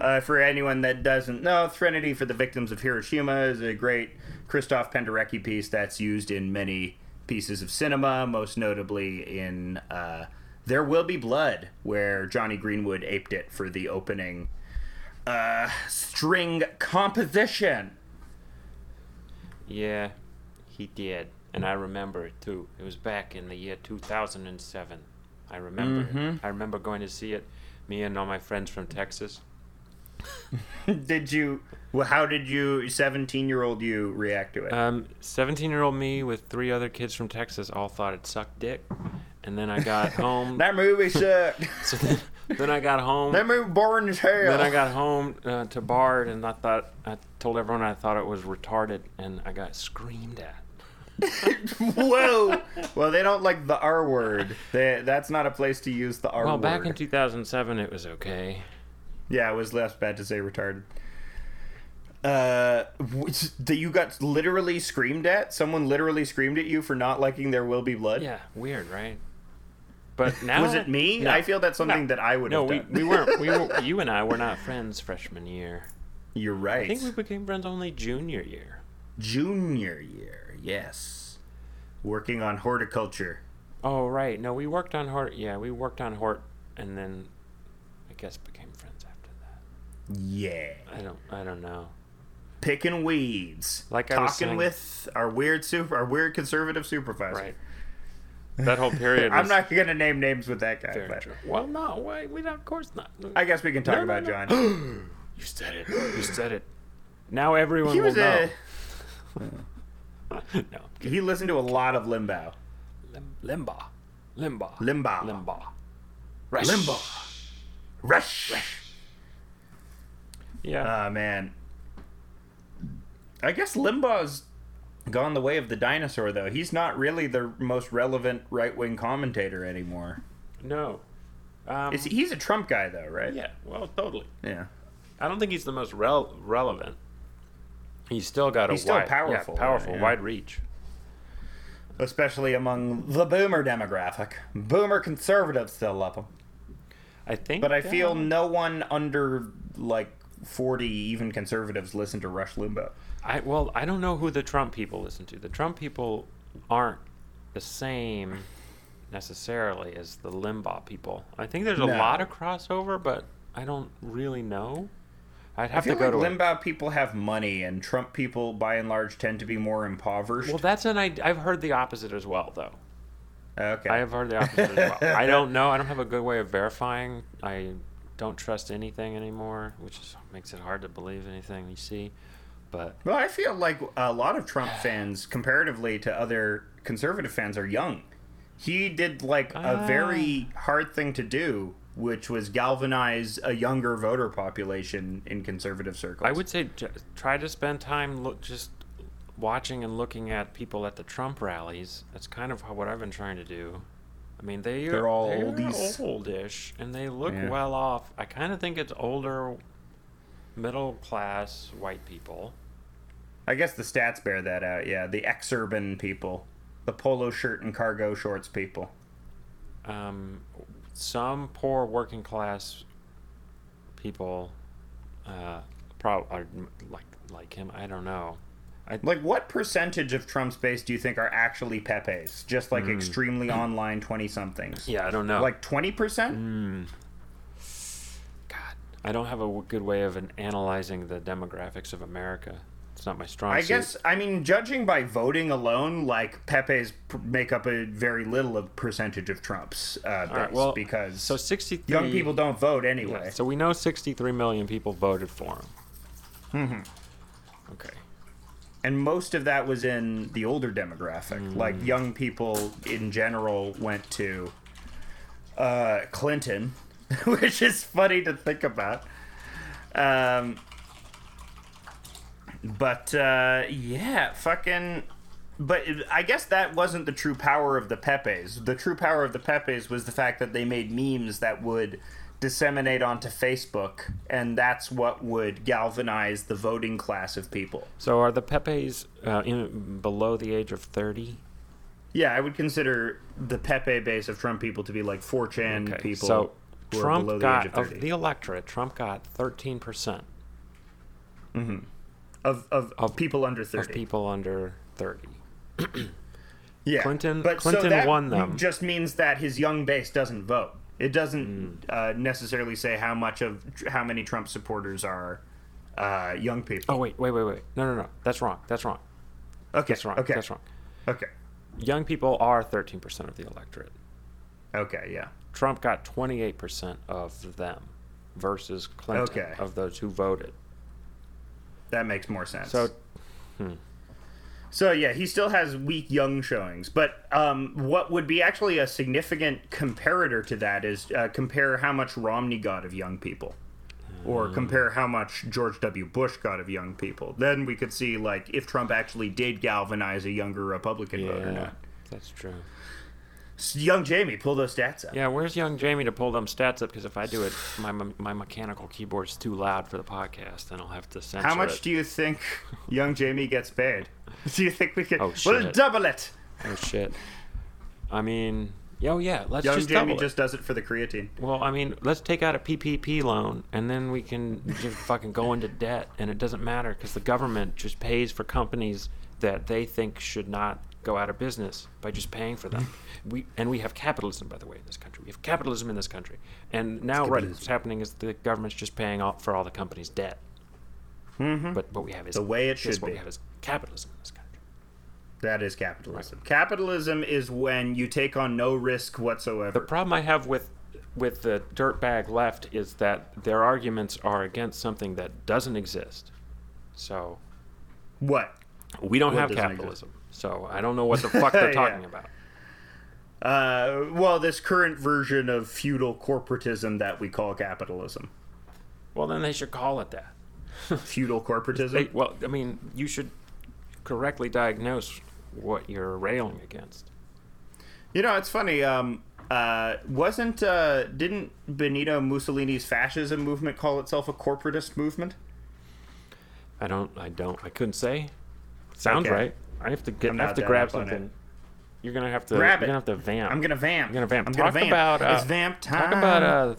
Uh, for anyone that doesn't know, Threnody for the Victims of Hiroshima is a great Christoph Penderecki piece that's used in many pieces of cinema, most notably in uh, There Will Be Blood, where Jonny Greenwood aped it for the opening uh, string composition. Yeah. He did, and I remember it too. It was back in the year 2007. I remember. Mm-hmm. I remember going to see it. Me and all my friends from Texas. <laughs> did you? Well, how did you, seventeen-year-old you, react to it? Um, 17 year old me with three other kids from Texas all thought it sucked dick. And then I got <laughs> home. that movie sucked. <laughs> so then, then I got home. that movie boring as hell. Then I got home uh, to Bard and I thought, I told everyone I thought it was retarded and I got screamed at. <laughs> Whoa! Well, they don't like the R word. They, that's not a place to use the R Well, word. back in 2007, it was okay. yeah, it was less bad to say retarded. Uh, that you got literally screamed at? Someone literally screamed at you for not liking There Will Be Blood? Yeah, weird, right? <laughs> But now. Was it me? No. I feel that's something No. that I would No, have we, we weren't. We <laughs> were, you and I were not friends freshman year. You're right. I think we became friends only junior year. Junior year, yes. Working on horticulture. Oh right, no, we worked on Hort. Yeah, we worked on Hort, and then I guess became friends after that. Yeah. I don't. I don't know. picking weeds, Like I was talking saying- with our weird super, our weird conservative supervisor. Right. That whole period. <laughs> I'm not gonna name names with that guy, but. Well, no, wait, we of course not. I guess we can talk No, no, about no. John. <gasps> You said it. You said it. Now everyone he will was know. a <laughs> <laughs> no. he listened to a lot of Limbaugh. Lim- Limbaugh. Limbaugh. Limbaugh. Limbaugh. Rush. Limbaugh. Rush. Rush. Yeah. Ah man. I guess Limbaugh's gone the way of the dinosaur, though. He's not really the most relevant right wing commentator anymore. no. Um, Is he, he's a Trump guy, though, right? yeah. Well, totally. Yeah. I don't think he's the most rel- relevant. He's still got a He's still wide, powerful, yeah, powerful, yeah. wide reach. Especially among the boomer demographic. Boomer conservatives still love him. I think. But I feel no one under, like, 40, even conservatives, listen to Rush Limbaugh. I well, I don't know who the Trump people listen to. The Trump people aren't the same necessarily as the Limbaugh people. I think there's a No. lot of crossover, but I don't really know. I'd I have feel to go like to. a- Limbaugh people have money, and Trump people, by and large, tend to be more impoverished. well, that's an idea. I've heard the opposite as well, though. okay. I have heard the opposite as well. I don't know. I don't have a good way of verifying. I don't trust anything anymore, which is, makes it hard to believe anything you see. But Well, I feel like a lot of Trump fans, comparatively to other conservative fans, are young. He did like a Ah. very hard thing to do, which was galvanize a younger voter population in conservative circles. I would say j- try to spend time look, just watching and looking at people at the Trump rallies. That's kind of what I've been trying to do. I mean, they They're all they're oldies. oldish, and they look Yeah. well off. I kind of think it's older, middle class white people. I guess the stats bear that out. Yeah, the ex-urban people, the polo shirt and cargo shorts people. um, some poor working class people uh, probably are like like him. I don't know. I, Like, what percentage of Trump's base do you think are actually Pepe's? Just like Hmm. extremely online twenty-somethings. yeah, I don't know. Like twenty percent. Mm. God, I don't have a good way of an- analyzing the demographics of America. It's not my strong I suit. guess I mean judging by voting alone, like Pepe's pr- make up a very little of percentage of Trump's uh, base right, well, because so 63 young people don't vote Yeah, anyway. so we know 63 million people voted for him. Mm-hmm. Okay. and most of that was in the older demographic. Mm. Like young people in general went to uh, Clinton, <laughs> which is funny to think about. Um, but uh, yeah, fucking. But I guess that wasn't the true power of the Pepes. The true power of the Pepes was the fact that they made memes that would disseminate onto Facebook, and that's what would galvanize the voting class of people. So are the Pepes uh, in, below the age of 30? Yeah, I would consider the Pepe base of Trump people to be like 4chan Okay. people so Trump below the got age of 30. the electorate. Trump got 13% of, of, of- people under 30. of people under 30. <clears throat> yeah. Clinton- but Clinton so that won them. just means that his young base doesn't vote. It doesn't Hmm. uh, necessarily say how much of how many Trump supporters are uh, young people. Oh wait, wait, wait, wait. No, no, no. That's wrong. That's wrong. okay. That's wrong. Okay. That's wrong. Okay. Young people are 13% of the electorate. Okay. Yeah. Trump got 28% of them versus Clinton Okay. of those who voted. That makes more sense. So So yeah, he still has weak young showings, but um, what would be actually a significant comparator to that is uh, compare how much Romney got of young people, or Hmm. compare how much George W. Bush got of young people. Then we could see like if Trump actually did galvanize a younger Republican vote or not. that's true. Young Jamie, pull those stats up. Yeah, where's young Jamie to pull them stats up? Because if I do it, my my mechanical keyboard's too loud for the podcast, and I'll have to censor How much it. do you think young Jamie gets paid? <laughs> Do you think we could? Oh, shit! We'll double it. oh shit! I mean, oh yeah, let's Young just Jamie just does it for the creatine. Well, I mean, let's take out a PPP loan, and then we can just fucking go into debt, and it doesn't matter because the government just pays for companies that they think should not go out of business by just paying for them. Mm-hmm. we and we have capitalism, by the way, in this country. We have capitalism in this country, and now right, what's happening is the government's just paying off for all the companies' debt. Mm-hmm. But what we have is The way it should what be. we have is capitalism in this country. That is capitalism. Capitalism is when you take on no risk whatsoever. The problem I have with with the dirtbag left is that their arguments are against something that doesn't exist. So what? we don't What have capitalism. So I don't know what the fuck they're <laughs> Yeah. talking about. Uh, well, this current version of feudal corporatism that we call capitalism. Well, then they should call it that. <laughs> Feudal corporatism? They, well, I mean, you should correctly diagnose what you're railing against. You know, it's funny. Um, uh, wasn't uh, didn't Benito Mussolini's fascism movement call itself a corporatist movement? I don't. I don't. I couldn't say. Sounds Okay. right. I have to get. I'm have to grab it. something. You're gonna have to. Grab you're it. gonna have to vamp. I'm gonna vamp. I'm gonna vamp. I'm talk gonna vamp. about. Uh, it's vamp time. Talk about. Uh,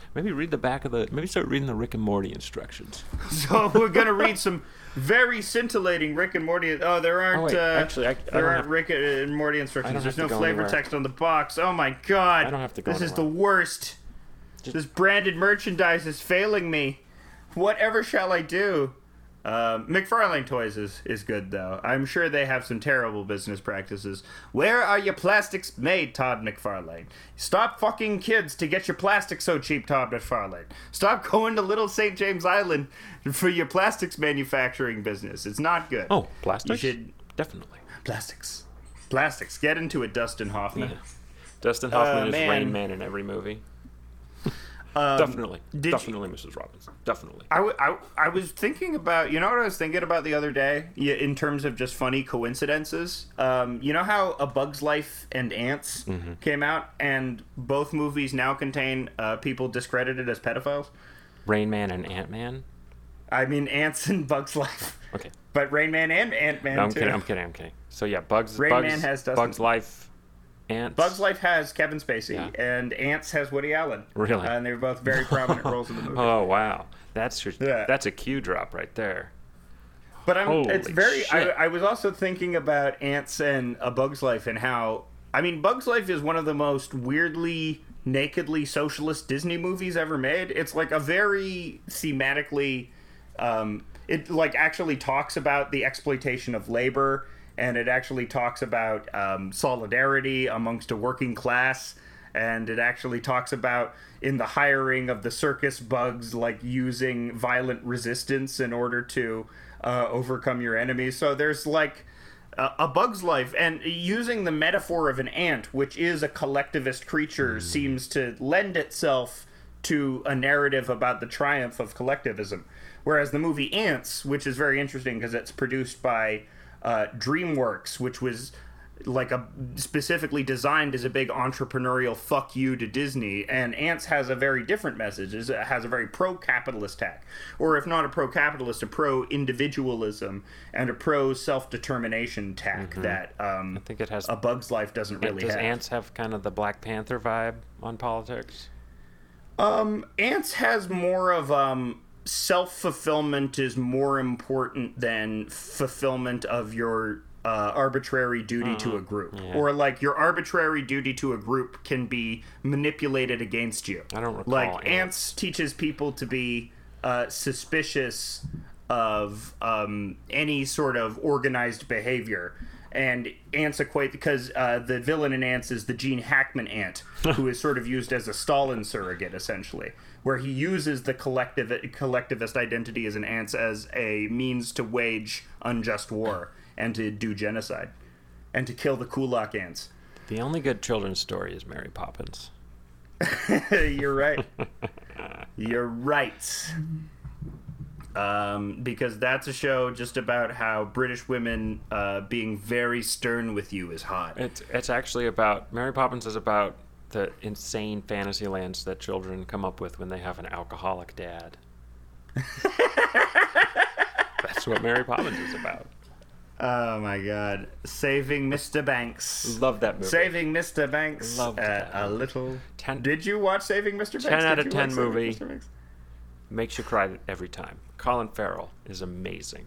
<laughs> maybe read the back of the. Maybe start reading the Rick and Morty instructions. <laughs> So we're gonna read some very scintillating Rick and Morty. Oh, there aren't. Oh, wait, uh, actually, I- I there aren't have- Rick and Morty instructions. There's no flavor anywhere. text on the box. Oh my god! I don't have to go This is the worst. Just- This branded merchandise is failing me. Whatever shall I do? Um, McFarlane Toys is, is good though. I'm sure they have some terrible business practices. Where are your plastics made, Todd McFarlane? Stop fucking kids to get your plastic so cheap, Todd McFarlane. Stop <laughs> going to Little St. James Island for your plastics manufacturing business. It's not good. Oh, plastics. You should definitely. plastics, plastics. Get into it, Dustin Hoffman. Yeah. Dustin Hoffman Uh, is man. Rain Man in every movie. Definitely. did you- Definitely, Mrs. Robbins. Definitely. I, w- I, I was thinking about you know what I was thinking about the other day yeah, in terms of just funny coincidences. Um, you know how A Bug's Life and Ants Mm-hmm. came out, and both movies now contain uh, people discredited as pedophiles. Rain Man and Ant Man. I mean, Ants and Bug's Life, Okay. but Rain Man and Ant Man No, I'm too. kidding. I'm kidding. I'm kidding. So yeah, Bugs. Rain Bugs, Man has Dustin- Bugs Life. Ants. Bug's Life has Kevin Spacey, Yeah. and Ants has Woody Allen. Really? and they were both very prominent <laughs> roles in the movie. Oh wow, that's your, Yeah. that's a cue drop right there. But I'm, Holy it's very. I. I was also thinking about Ants and A Bug's Life and how. I mean, Bug's Life is one of the most weirdly, nakedly socialist Disney movies ever made. It's like a very thematically. Um, it like actually talks about the exploitation of labor, and it actually talks about um, solidarity amongst a working class. And it actually talks about in the hiring of the circus bugs, like using violent resistance in order to uh, overcome your enemies. So there's like a, a bug's life, and using the metaphor of an ant, which is a collectivist creature, seems to lend itself to a narrative about the triumph of collectivism. Whereas the movie Ants, which is very interesting because it's produced by uh, DreamWorks, which was like a specifically designed as a big entrepreneurial fuck you to Disney and Ants has a very different message it has a very pro-capitalist tack or if not a pro-capitalist a pro-individualism and a pro-self-determination tack that um, I think it has. a bug's life doesn't really does have Ants have kind of the Black Panther vibe on politics? Um, Ants has more of um self fulfillment is more important than fulfillment of your uh, arbitrary duty to a group, yeah. or like your arbitrary duty to a group can be manipulated against you. I don't recall Like Ants. Ants teaches people to be uh, suspicious of um, any sort of organized behavior. And ants equate because uh, the villain in ants is the Gene Hackman ant, <laughs> who is sort of used as a Stalin surrogate, essentially, where he uses the collective collectivist identity as an ants as a means to wage unjust war and to do genocide and to kill the kulak ants. The only good children's story is Mary Poppins. <laughs> You're right. <laughs> You're right. Um, because that's a show just about how British women uh, being very stern with you is hot. It's it's actually about Mary Poppins is about the insane fantasy lands that children come up with when they have an alcoholic dad. <laughs> That's what Mary Poppins is about. Oh my god. Saving Mr. Banks. Love that movie. Saving Mr. Banks. Loved at that a little. Ten- Did you watch Saving Mr. Banks? 10 out of 10 movie. Makes you cry every time. Colin Farrell is amazing.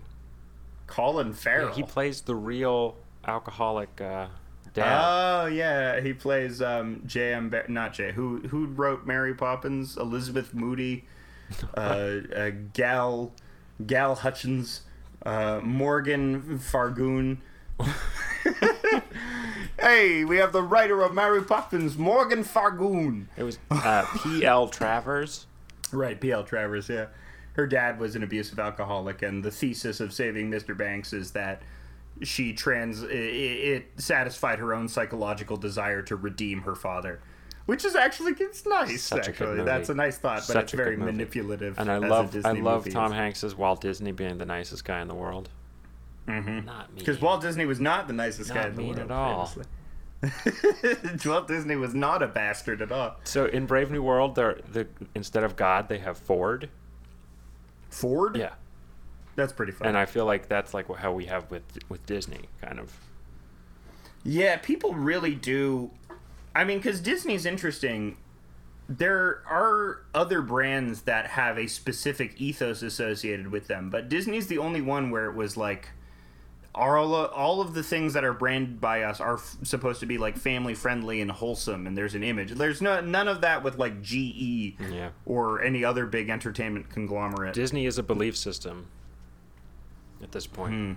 Colin Farrell. He plays the real alcoholic uh, Oh yeah, he plays um, J.M. Bar- not J. Who who wrote Mary Poppins? Elizabeth Moody, uh, uh, Gal Gal Hutchins, uh, Morgan Fargoon. <laughs> hey, we have the writer of Mary Poppins, Morgan Fargoon. It was uh, P.L. Travers. Right, P.L. Travers, yeah. Her dad was an abusive alcoholic, and the thesis of saving Mr. Banks is that she trans it, it satisfied her own psychological desire to redeem her father. Which is actually it's nice. Such actually, movie. that's a nice thought, but Such it's very manipulative. And I a love I love Tom is. Hanks as Walt Disney being the nicest guy in the world. Mhm. Not me. Because Walt Disney was not the nicest guy in the world. at all. <laughs> Walt Disney was not a bastard at all. So in Brave New World, they're the instead of God, they have Ford. Ford? Yeah, That's pretty fun. and I feel like that's like how we have with with Disney, kind of. Yeah, people really do. I mean, because Disney's interesting. There are other brands that have a specific ethos associated with them, but Disney's the only one where it was like, all all of the things that are branded by us are f- supposed to be like family friendly and wholesome, and there's an image. There's no none of that with like GE Yeah. or any other big entertainment conglomerate. Disney is a belief system. At this point, Hmm.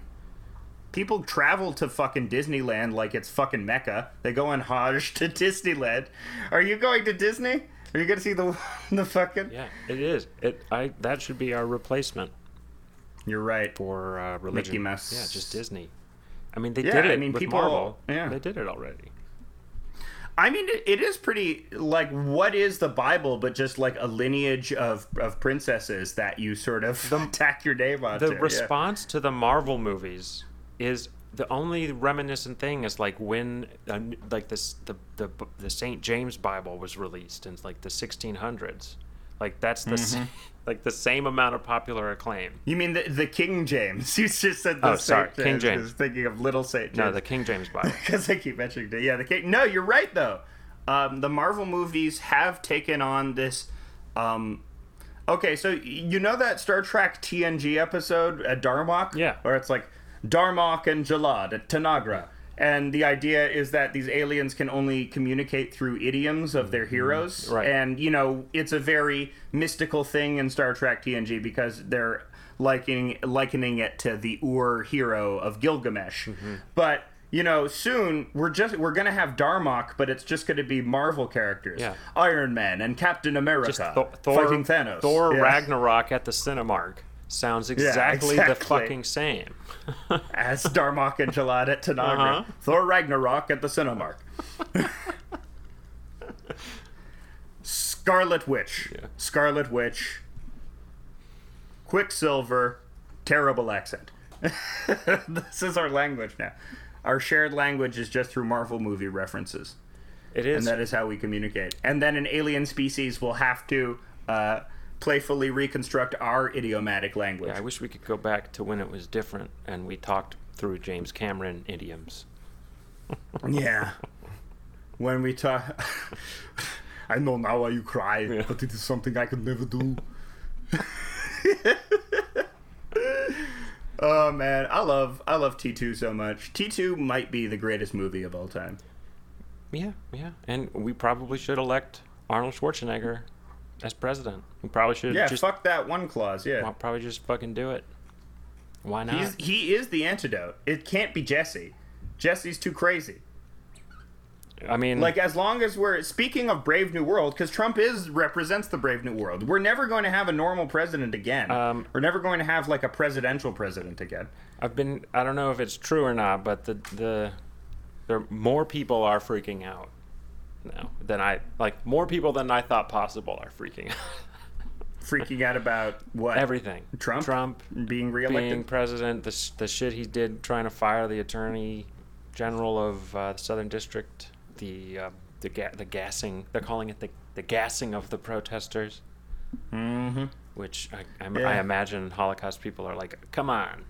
People travel to fucking Disneyland like it's fucking Mecca. They go on Hajj to <laughs> Disneyland. Are you going to Disney? Are you gonna see the <laughs> the fucking? yeah, it is. It I that should be our replacement You're right. for uh, religion. Mouse. Yeah, just Disney. I mean, they Yeah, did it I mean, with people- Marvel. yeah. they did it already. I mean, it, it is pretty like what is the Bible, but just like a lineage of of princesses that you sort of <laughs> tack your name onto. The yeah. response to the Marvel movies is the only reminiscent thing is like when uh, like this the, the the St. James Bible was released in like the 1600s. Like that's the Mm-hmm. <laughs> like the same amount of popular acclaim. You mean the, the King James? <laughs> You just said the Oh, sorry, King I James. was thinking of Little Saint James. No, the King James <laughs> Bible. because I keep mentioning it. Yeah, the King. No, you're right though. Um, the Marvel movies have taken on this. Um, okay, so you know that Star Trek TNG episode at Darmok? Yeah. Where it's like Darmok and Jalad at Tanagra. And the idea is that these aliens can only communicate through idioms of their mm-hmm. heroes. Right. And, you know, it's a very mystical thing in Star Trek TNG because they're likening, likening it to the Ur hero of Gilgamesh. Mm-hmm. But, you know, soon we're just we're gonna have Darmok, but it's just gonna be Marvel characters. Yeah. Iron Man and Captain America Thor, Thor, fighting Thanos. Thor Yeah. Ragnarok at the Cinemark sounds exactly, the exactly. fucking same. <laughs> as Darmok and Jalad at Tanagra. Uh-huh. Thor Ragnarok at the Cinemark. Scarlet Witch. Yeah. Scarlet Witch. Quicksilver. Terrible accent. <laughs> this is our language now. Our shared language is just through Marvel movie references. It is. And that is how we communicate. And then an alien species will have to uh, playfully reconstruct our idiomatic language. Yeah, I wish we could go back to when it was different and we talked through James Cameron idioms. <laughs> Yeah. When we talk, <laughs> I know now why you cry, but it is something I could never do. <laughs> oh man, I love I love T two so much. T two might be the greatest movie of all time. Yeah, yeah. And we probably should elect Arnold Schwarzenegger as president. We probably should Yeah, just fuck that one clause. Yeah, I'll probably just fucking do it. Why not? he's he is the antidote. It can't be Jesse. Jesse's too crazy. I mean, Like as long as we're speaking of Brave New World, because Trump is represents the Brave New World. We're never going to have a normal president again. Um, we're never going to have like a presidential president again. I've been. I don't know if it's true or not, but the the there more people are freaking out now then I like. More people than I thought possible are freaking out. Freaking out about what Everything. Trump Trump being reelected. being president, the, sh- the shit he did trying to fire the attorney general of uh, the Southern District, the uh, the ga- the gassing. They're calling it the the gassing of the protesters, mm-hmm. which I, I, Yeah. I imagine Holocaust people are like, come on,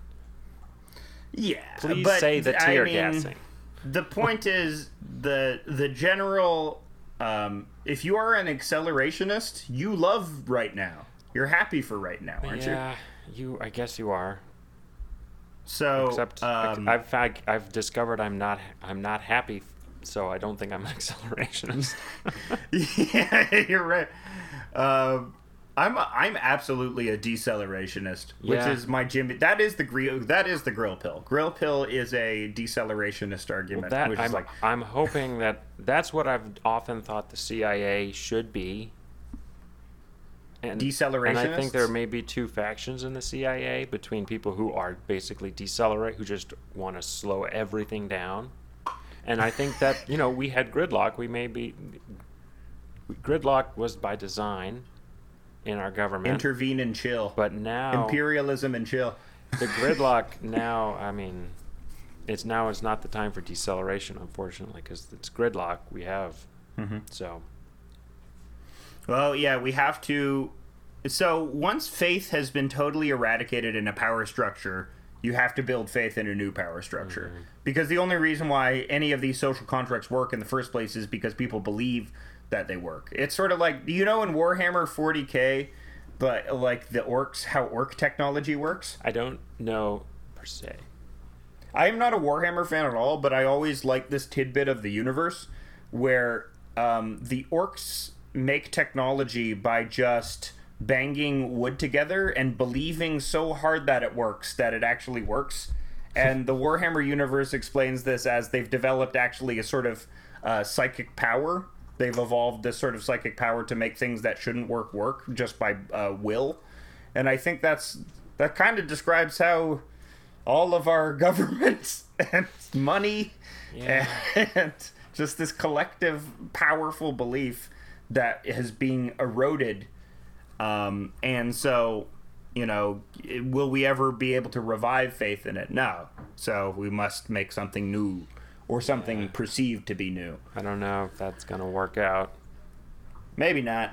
Yeah, please say the I tear mean, gassing. The point is the the general. Um, if you are an accelerationist, you love right now. You're happy for right now, aren't you? Yeah, you. I guess you are. So, Except um, I've I've I've discovered I'm not I'm not happy, so I don't think I'm an <laughs> accelerationist. <laughs> yeah, you're right. Um, I'm a, I'm absolutely a decelerationist, which Yeah. is my Jimmy. That is the grill. That is the grill pill. Grill pill is a decelerationist argument, That which I'm, is like I'm hoping that that's what I've often thought the CIA should be. And, and I think there may be two factions in the CIA between people who are basically decelerate, who just want to slow everything down. And I think that, you know, we had gridlock. We may be. Gridlock was by design in our government. intervene and chill. but now. Imperialism and chill. the gridlock now i mean it's now is not the time for deceleration unfortunately because it's gridlock we have Mm-hmm. so Well, yeah, we have to. So once faith has been totally eradicated in a power structure, you have to build faith in a new power structure. Because the only reason why any of these social contracts work in the first place is because people believe that they work. It's sort of like you know in Warhammer 40k, but like the orcs, how orc technology works. i don't know per se I am not a Warhammer fan at all, but I always like this tidbit of the universe where um, the orcs make technology by just banging wood together and believing so hard that it works that it actually works. <laughs> And the Warhammer universe explains this as they've developed actually a sort of uh, psychic power. They've evolved this sort of psychic power to make things that shouldn't work work just by uh, will. And I think that's that kind of describes how all of our <laughs> governments and money Yeah. and just this collective powerful belief that is being eroded um, and so you know will we ever be able to revive faith in it no so we must make something new or something perceived to be new. I don't know if that's gonna work out. Maybe not.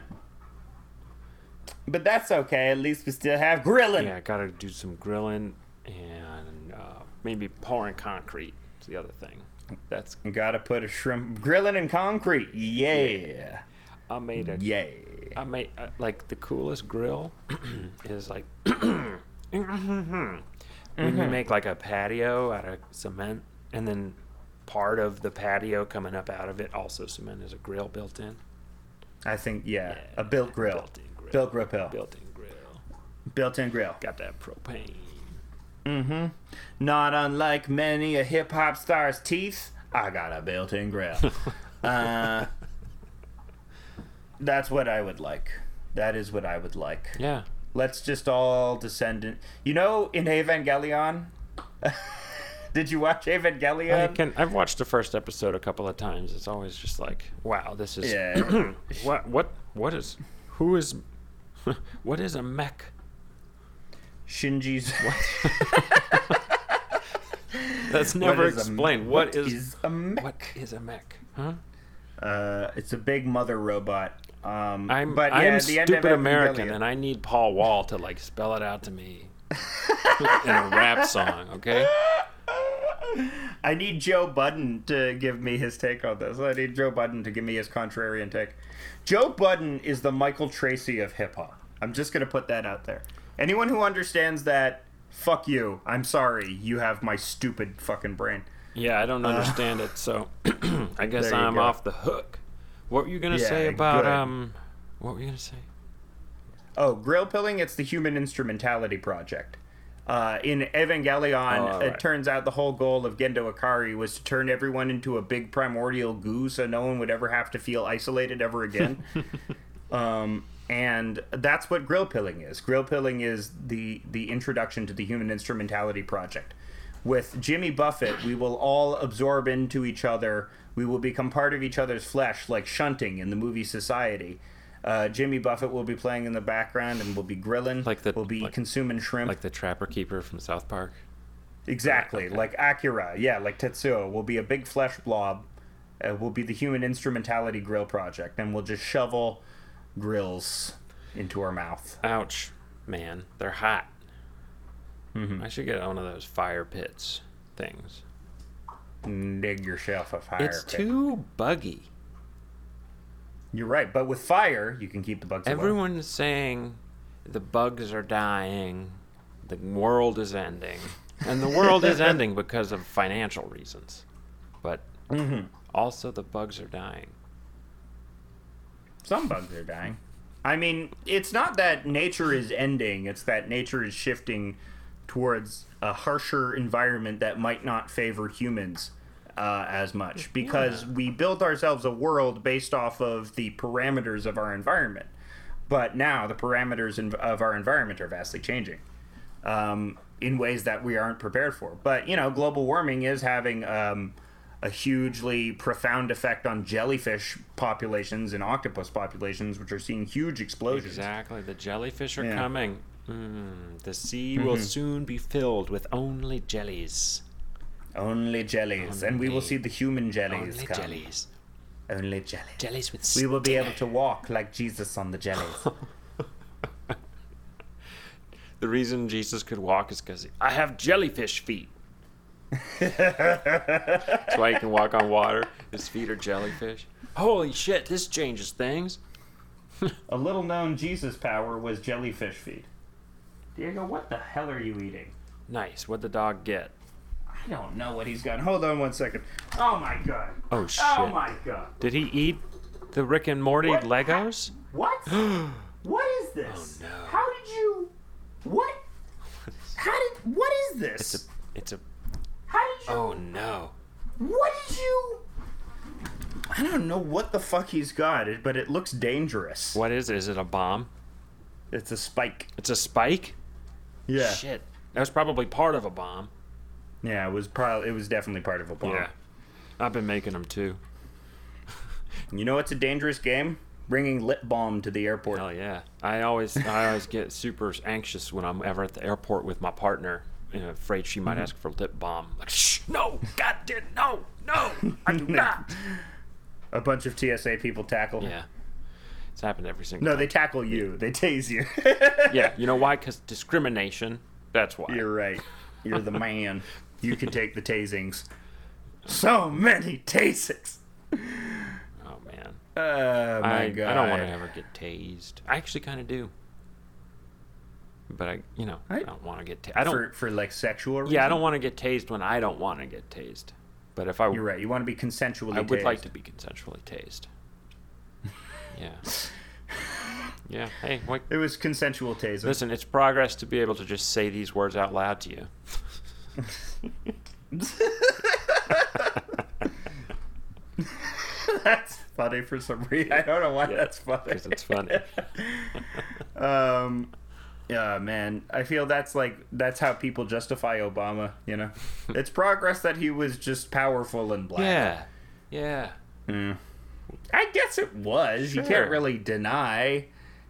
But that's okay. At least we still have grilling. Yeah I gotta do some grilling and uh, maybe pouring concrete is the other thing. That's gotta put a shrimp grilling in concrete. Yeah. I made a yeah. I made uh, like the coolest grill <clears throat> is like <clears throat> when you make like a patio out of cement and then part of the patio coming up out of it also cement is a grill built in. I think yeah, Yeah, a built grill, built-in grill. built grill Built-in grill. built-in grill. Got that propane. Mm-hmm. Not unlike many a hip hop star's teeth, I got a built-in grill. <laughs> uh, that's what I would like. That is what I would like. Yeah. Let's just all descend in. You know, in Evangelion. <laughs> Did you watch Evangelion? I can I've watched the first episode a couple of times. It's always just like, wow, this is Yeah. <clears throat> what what what is who is <laughs> what is a mech? Shinji's. what? <laughs> That's never is a- explained. what is, a mech? what is a mech? Huh? Uh, it's a big mother robot. Um, I'm but yeah, I'm at the end of stupid American, and I need Paul Wall to like spell it out to me <laughs> in a rap song. Okay. I need Joe Budden to give me his take on this. I need Joe Budden to give me his contrarian take. Joe Budden is the Michael Tracey of hip hop. I'm just gonna put that out there. Anyone who understands that, fuck you. I'm sorry. You have my stupid fucking brain. Yeah, I don't understand it, so <clears throat> I guess Uh, I'm go. off the hook. What were you gonna Yeah, say about good. um? What were you gonna say? Oh, grill pilling. It's the Human Instrumentality Project. Uh, in Evangelion, Oh, it turns out the whole goal of Gendo Ikari was to turn everyone into a big primordial goo, so no one would ever have to feel isolated ever again. <laughs> um, and that's what grill pilling is. Grill pilling is the the introduction to the Human Instrumentality Project. With Jimmy Buffett, we will all absorb into each other. We will become part of each other's flesh, like shunting in the movie Society. Uh, Jimmy Buffett will be playing in the background, and we'll be grilling. Like the- we'll be like- consuming shrimp. Like the Trapper Keeper from South Park. Exactly, Okay. like Akira. Yeah, like Tetsuo We'll be a big flesh blob. Uh, will be the human instrumentality grill project, and we'll just shovel grills into our mouth. Ouch, man, they're hot. Mhm. I should get one of those fire pits things. Dig yourself a fire it's pit. too buggy. You're right, but with fire, you can keep the bugs away. Everyone is saying the bugs are dying, the world is ending, and the world is <laughs> ending because of financial reasons. But Mhm. also, the bugs are dying. Some bugs are dying. I mean, it's not that nature is ending, it's that nature is shifting towards a harsher environment that might not favor humans uh, as much because we built ourselves a world based off of the parameters of our environment. But now the parameters in, of our environment are vastly changing um, in ways that we aren't prepared for. But, you know, global warming is having. Um, a hugely profound effect on jellyfish populations and octopus populations, which are seeing huge explosions. Exactly. The jellyfish are Yeah. coming. Mm, the sea will soon be filled with only jellies. Only jellies, and we will see the human jellies Only come. jellies. Only jellies. Jellies with We will be able to walk like Jesus on the jellies. <laughs> The reason Jesus could walk is because I have jellyfish feet. That's why he can walk on water. His feet are jellyfish. Holy shit, this changes things. <laughs> a little known Jesus power was jellyfish feet. Diego, what the hell are you eating? Nice. What'd the dog get? I don't know what he's got. Hold on one second. Oh my god. Oh, oh shit. Oh my god. Did he eat the Rick and Morty What? Legos? What? <gasps> Oh, what is this? Oh, no. How did you? What? How did? What is this? It's a it's a How did you? oh no. What did you? I don't know what the fuck he's got, but it looks dangerous. What is it? Is it a bomb? It's a spike. It's a spike? Yeah. Shit. That was probably part of a bomb. Yeah, it was probably it was definitely part of a bomb. Yeah. I've been making them too. <laughs> You know it's a dangerous game? Bringing lip balm to the airport. Hell yeah. I always I always get super anxious when I'm ever at the airport with my partner, you know, afraid she might mm-hmm. ask for lip balm. Like, shh, no, God did no, no, I do <laughs> not. A bunch of TSA people tackle. Yeah. It's happened every single No, time. they tackle you. They tase you. Yeah, you know <laughs> why? Because discrimination. That's why. You're right. You're the man. You can take the tasings. So many tasings. oh man. Oh my I, god. I don't want to ever get tased. I actually kind of do. But I, you know, I, I- don't want to get. Ta- I don't. for for like sexual reasons. yeah, I don't want to get tased when I don't want to get tased. But if I, You're right. You want to be consensually tased. I would like to be consensually tased. Yeah. Yeah. Hey, what? It was consensual tasing. Listen, it's progress to be able to just say these words out loud to you. <laughs> that's funny for some reason. I don't know why Yeah, that's funny. 'cause it's funny. <laughs> um, yeah, man. I feel that's like that's how people justify Obama. You know, <laughs> it's progress that he was just powerful and black. Yeah. Yeah. Hmm. I guess it was. You can't really deny.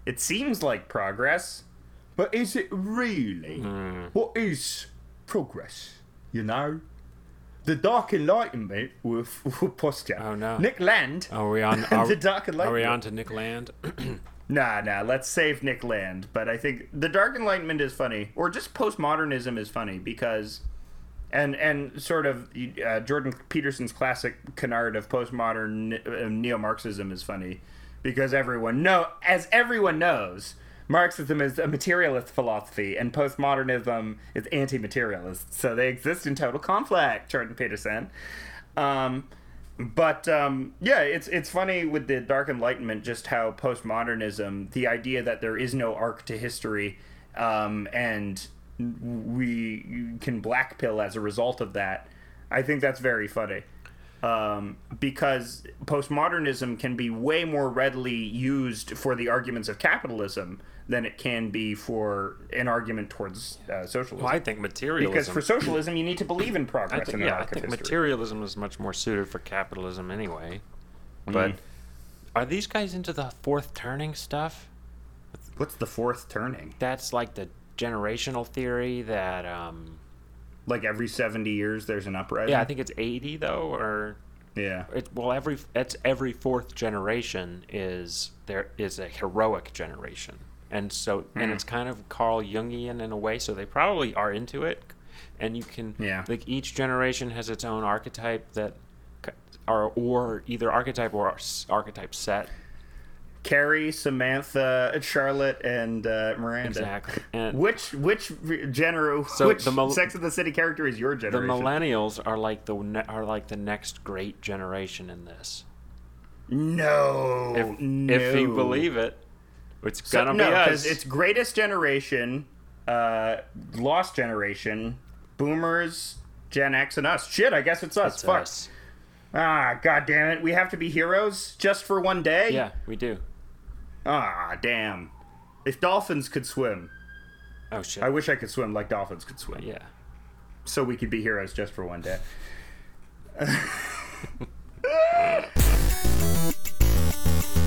It seems like progress, but is it really? Hmm. What is progress? You know, the Dark Enlightenment with, with posture. Oh, no. Nick Land. Are we on? <laughs> Are, the Dark Enlightenment. are we on to Nick Land? <clears throat> Nah, nah. Let's save Nick Land. But I think the Dark Enlightenment is funny, or just postmodernism is funny because, and and sort of uh, Jordan Peterson's classic canard of postmodern uh, neo-Marxism is funny because everyone know as everyone knows. Marxism is a materialist philosophy, and postmodernism is anti-materialist. So they exist in total conflict. Jordan Peterson. Um, but um, yeah, it's it's funny with the Dark Enlightenment just how postmodernism, the idea that there is no arc to history, um, and we can blackpill as a result of that. I think that's very funny um, because postmodernism can be way more readily used for the arguments of capitalism than it can be for an argument towards uh, socialism. well, I think materialism. because for socialism, you need to believe in I progress think, in yeah, I think history. materialism is much more suited for capitalism anyway. But Mm. are these guys into the fourth turning stuff? What's the fourth turning? That's like the generational theory that. um Like every seventy years, there's an uprising. Yeah, I think it's eighty though, or Yeah. it, well, every it's every fourth generation is there is a heroic generation, and so Hmm. and it's kind of Carl Jungian in a way. So they probably are into it, and you can Yeah. like each generation has its own archetype that, or or either archetype or archetype set Carrie, Samantha, Charlotte, and uh, Miranda. exactly. And Which which gener So which the mil- Sex of the City character is your generation? the millennials are like the are like the next great generation in this. no, If no. if you believe it, It's So- gonna no, be because us. it's greatest generation, uh, lost generation, boomers, Gen X, and us. Shit, I guess it's us. It's Fuck. us. Ah, god damn it. We have to be heroes just for one day? Yeah, we do. Ah, damn. If dolphins could swim. Oh, shit. I wish I could swim like dolphins could swim. Yeah. So we could be heroes just for one day. <laughs>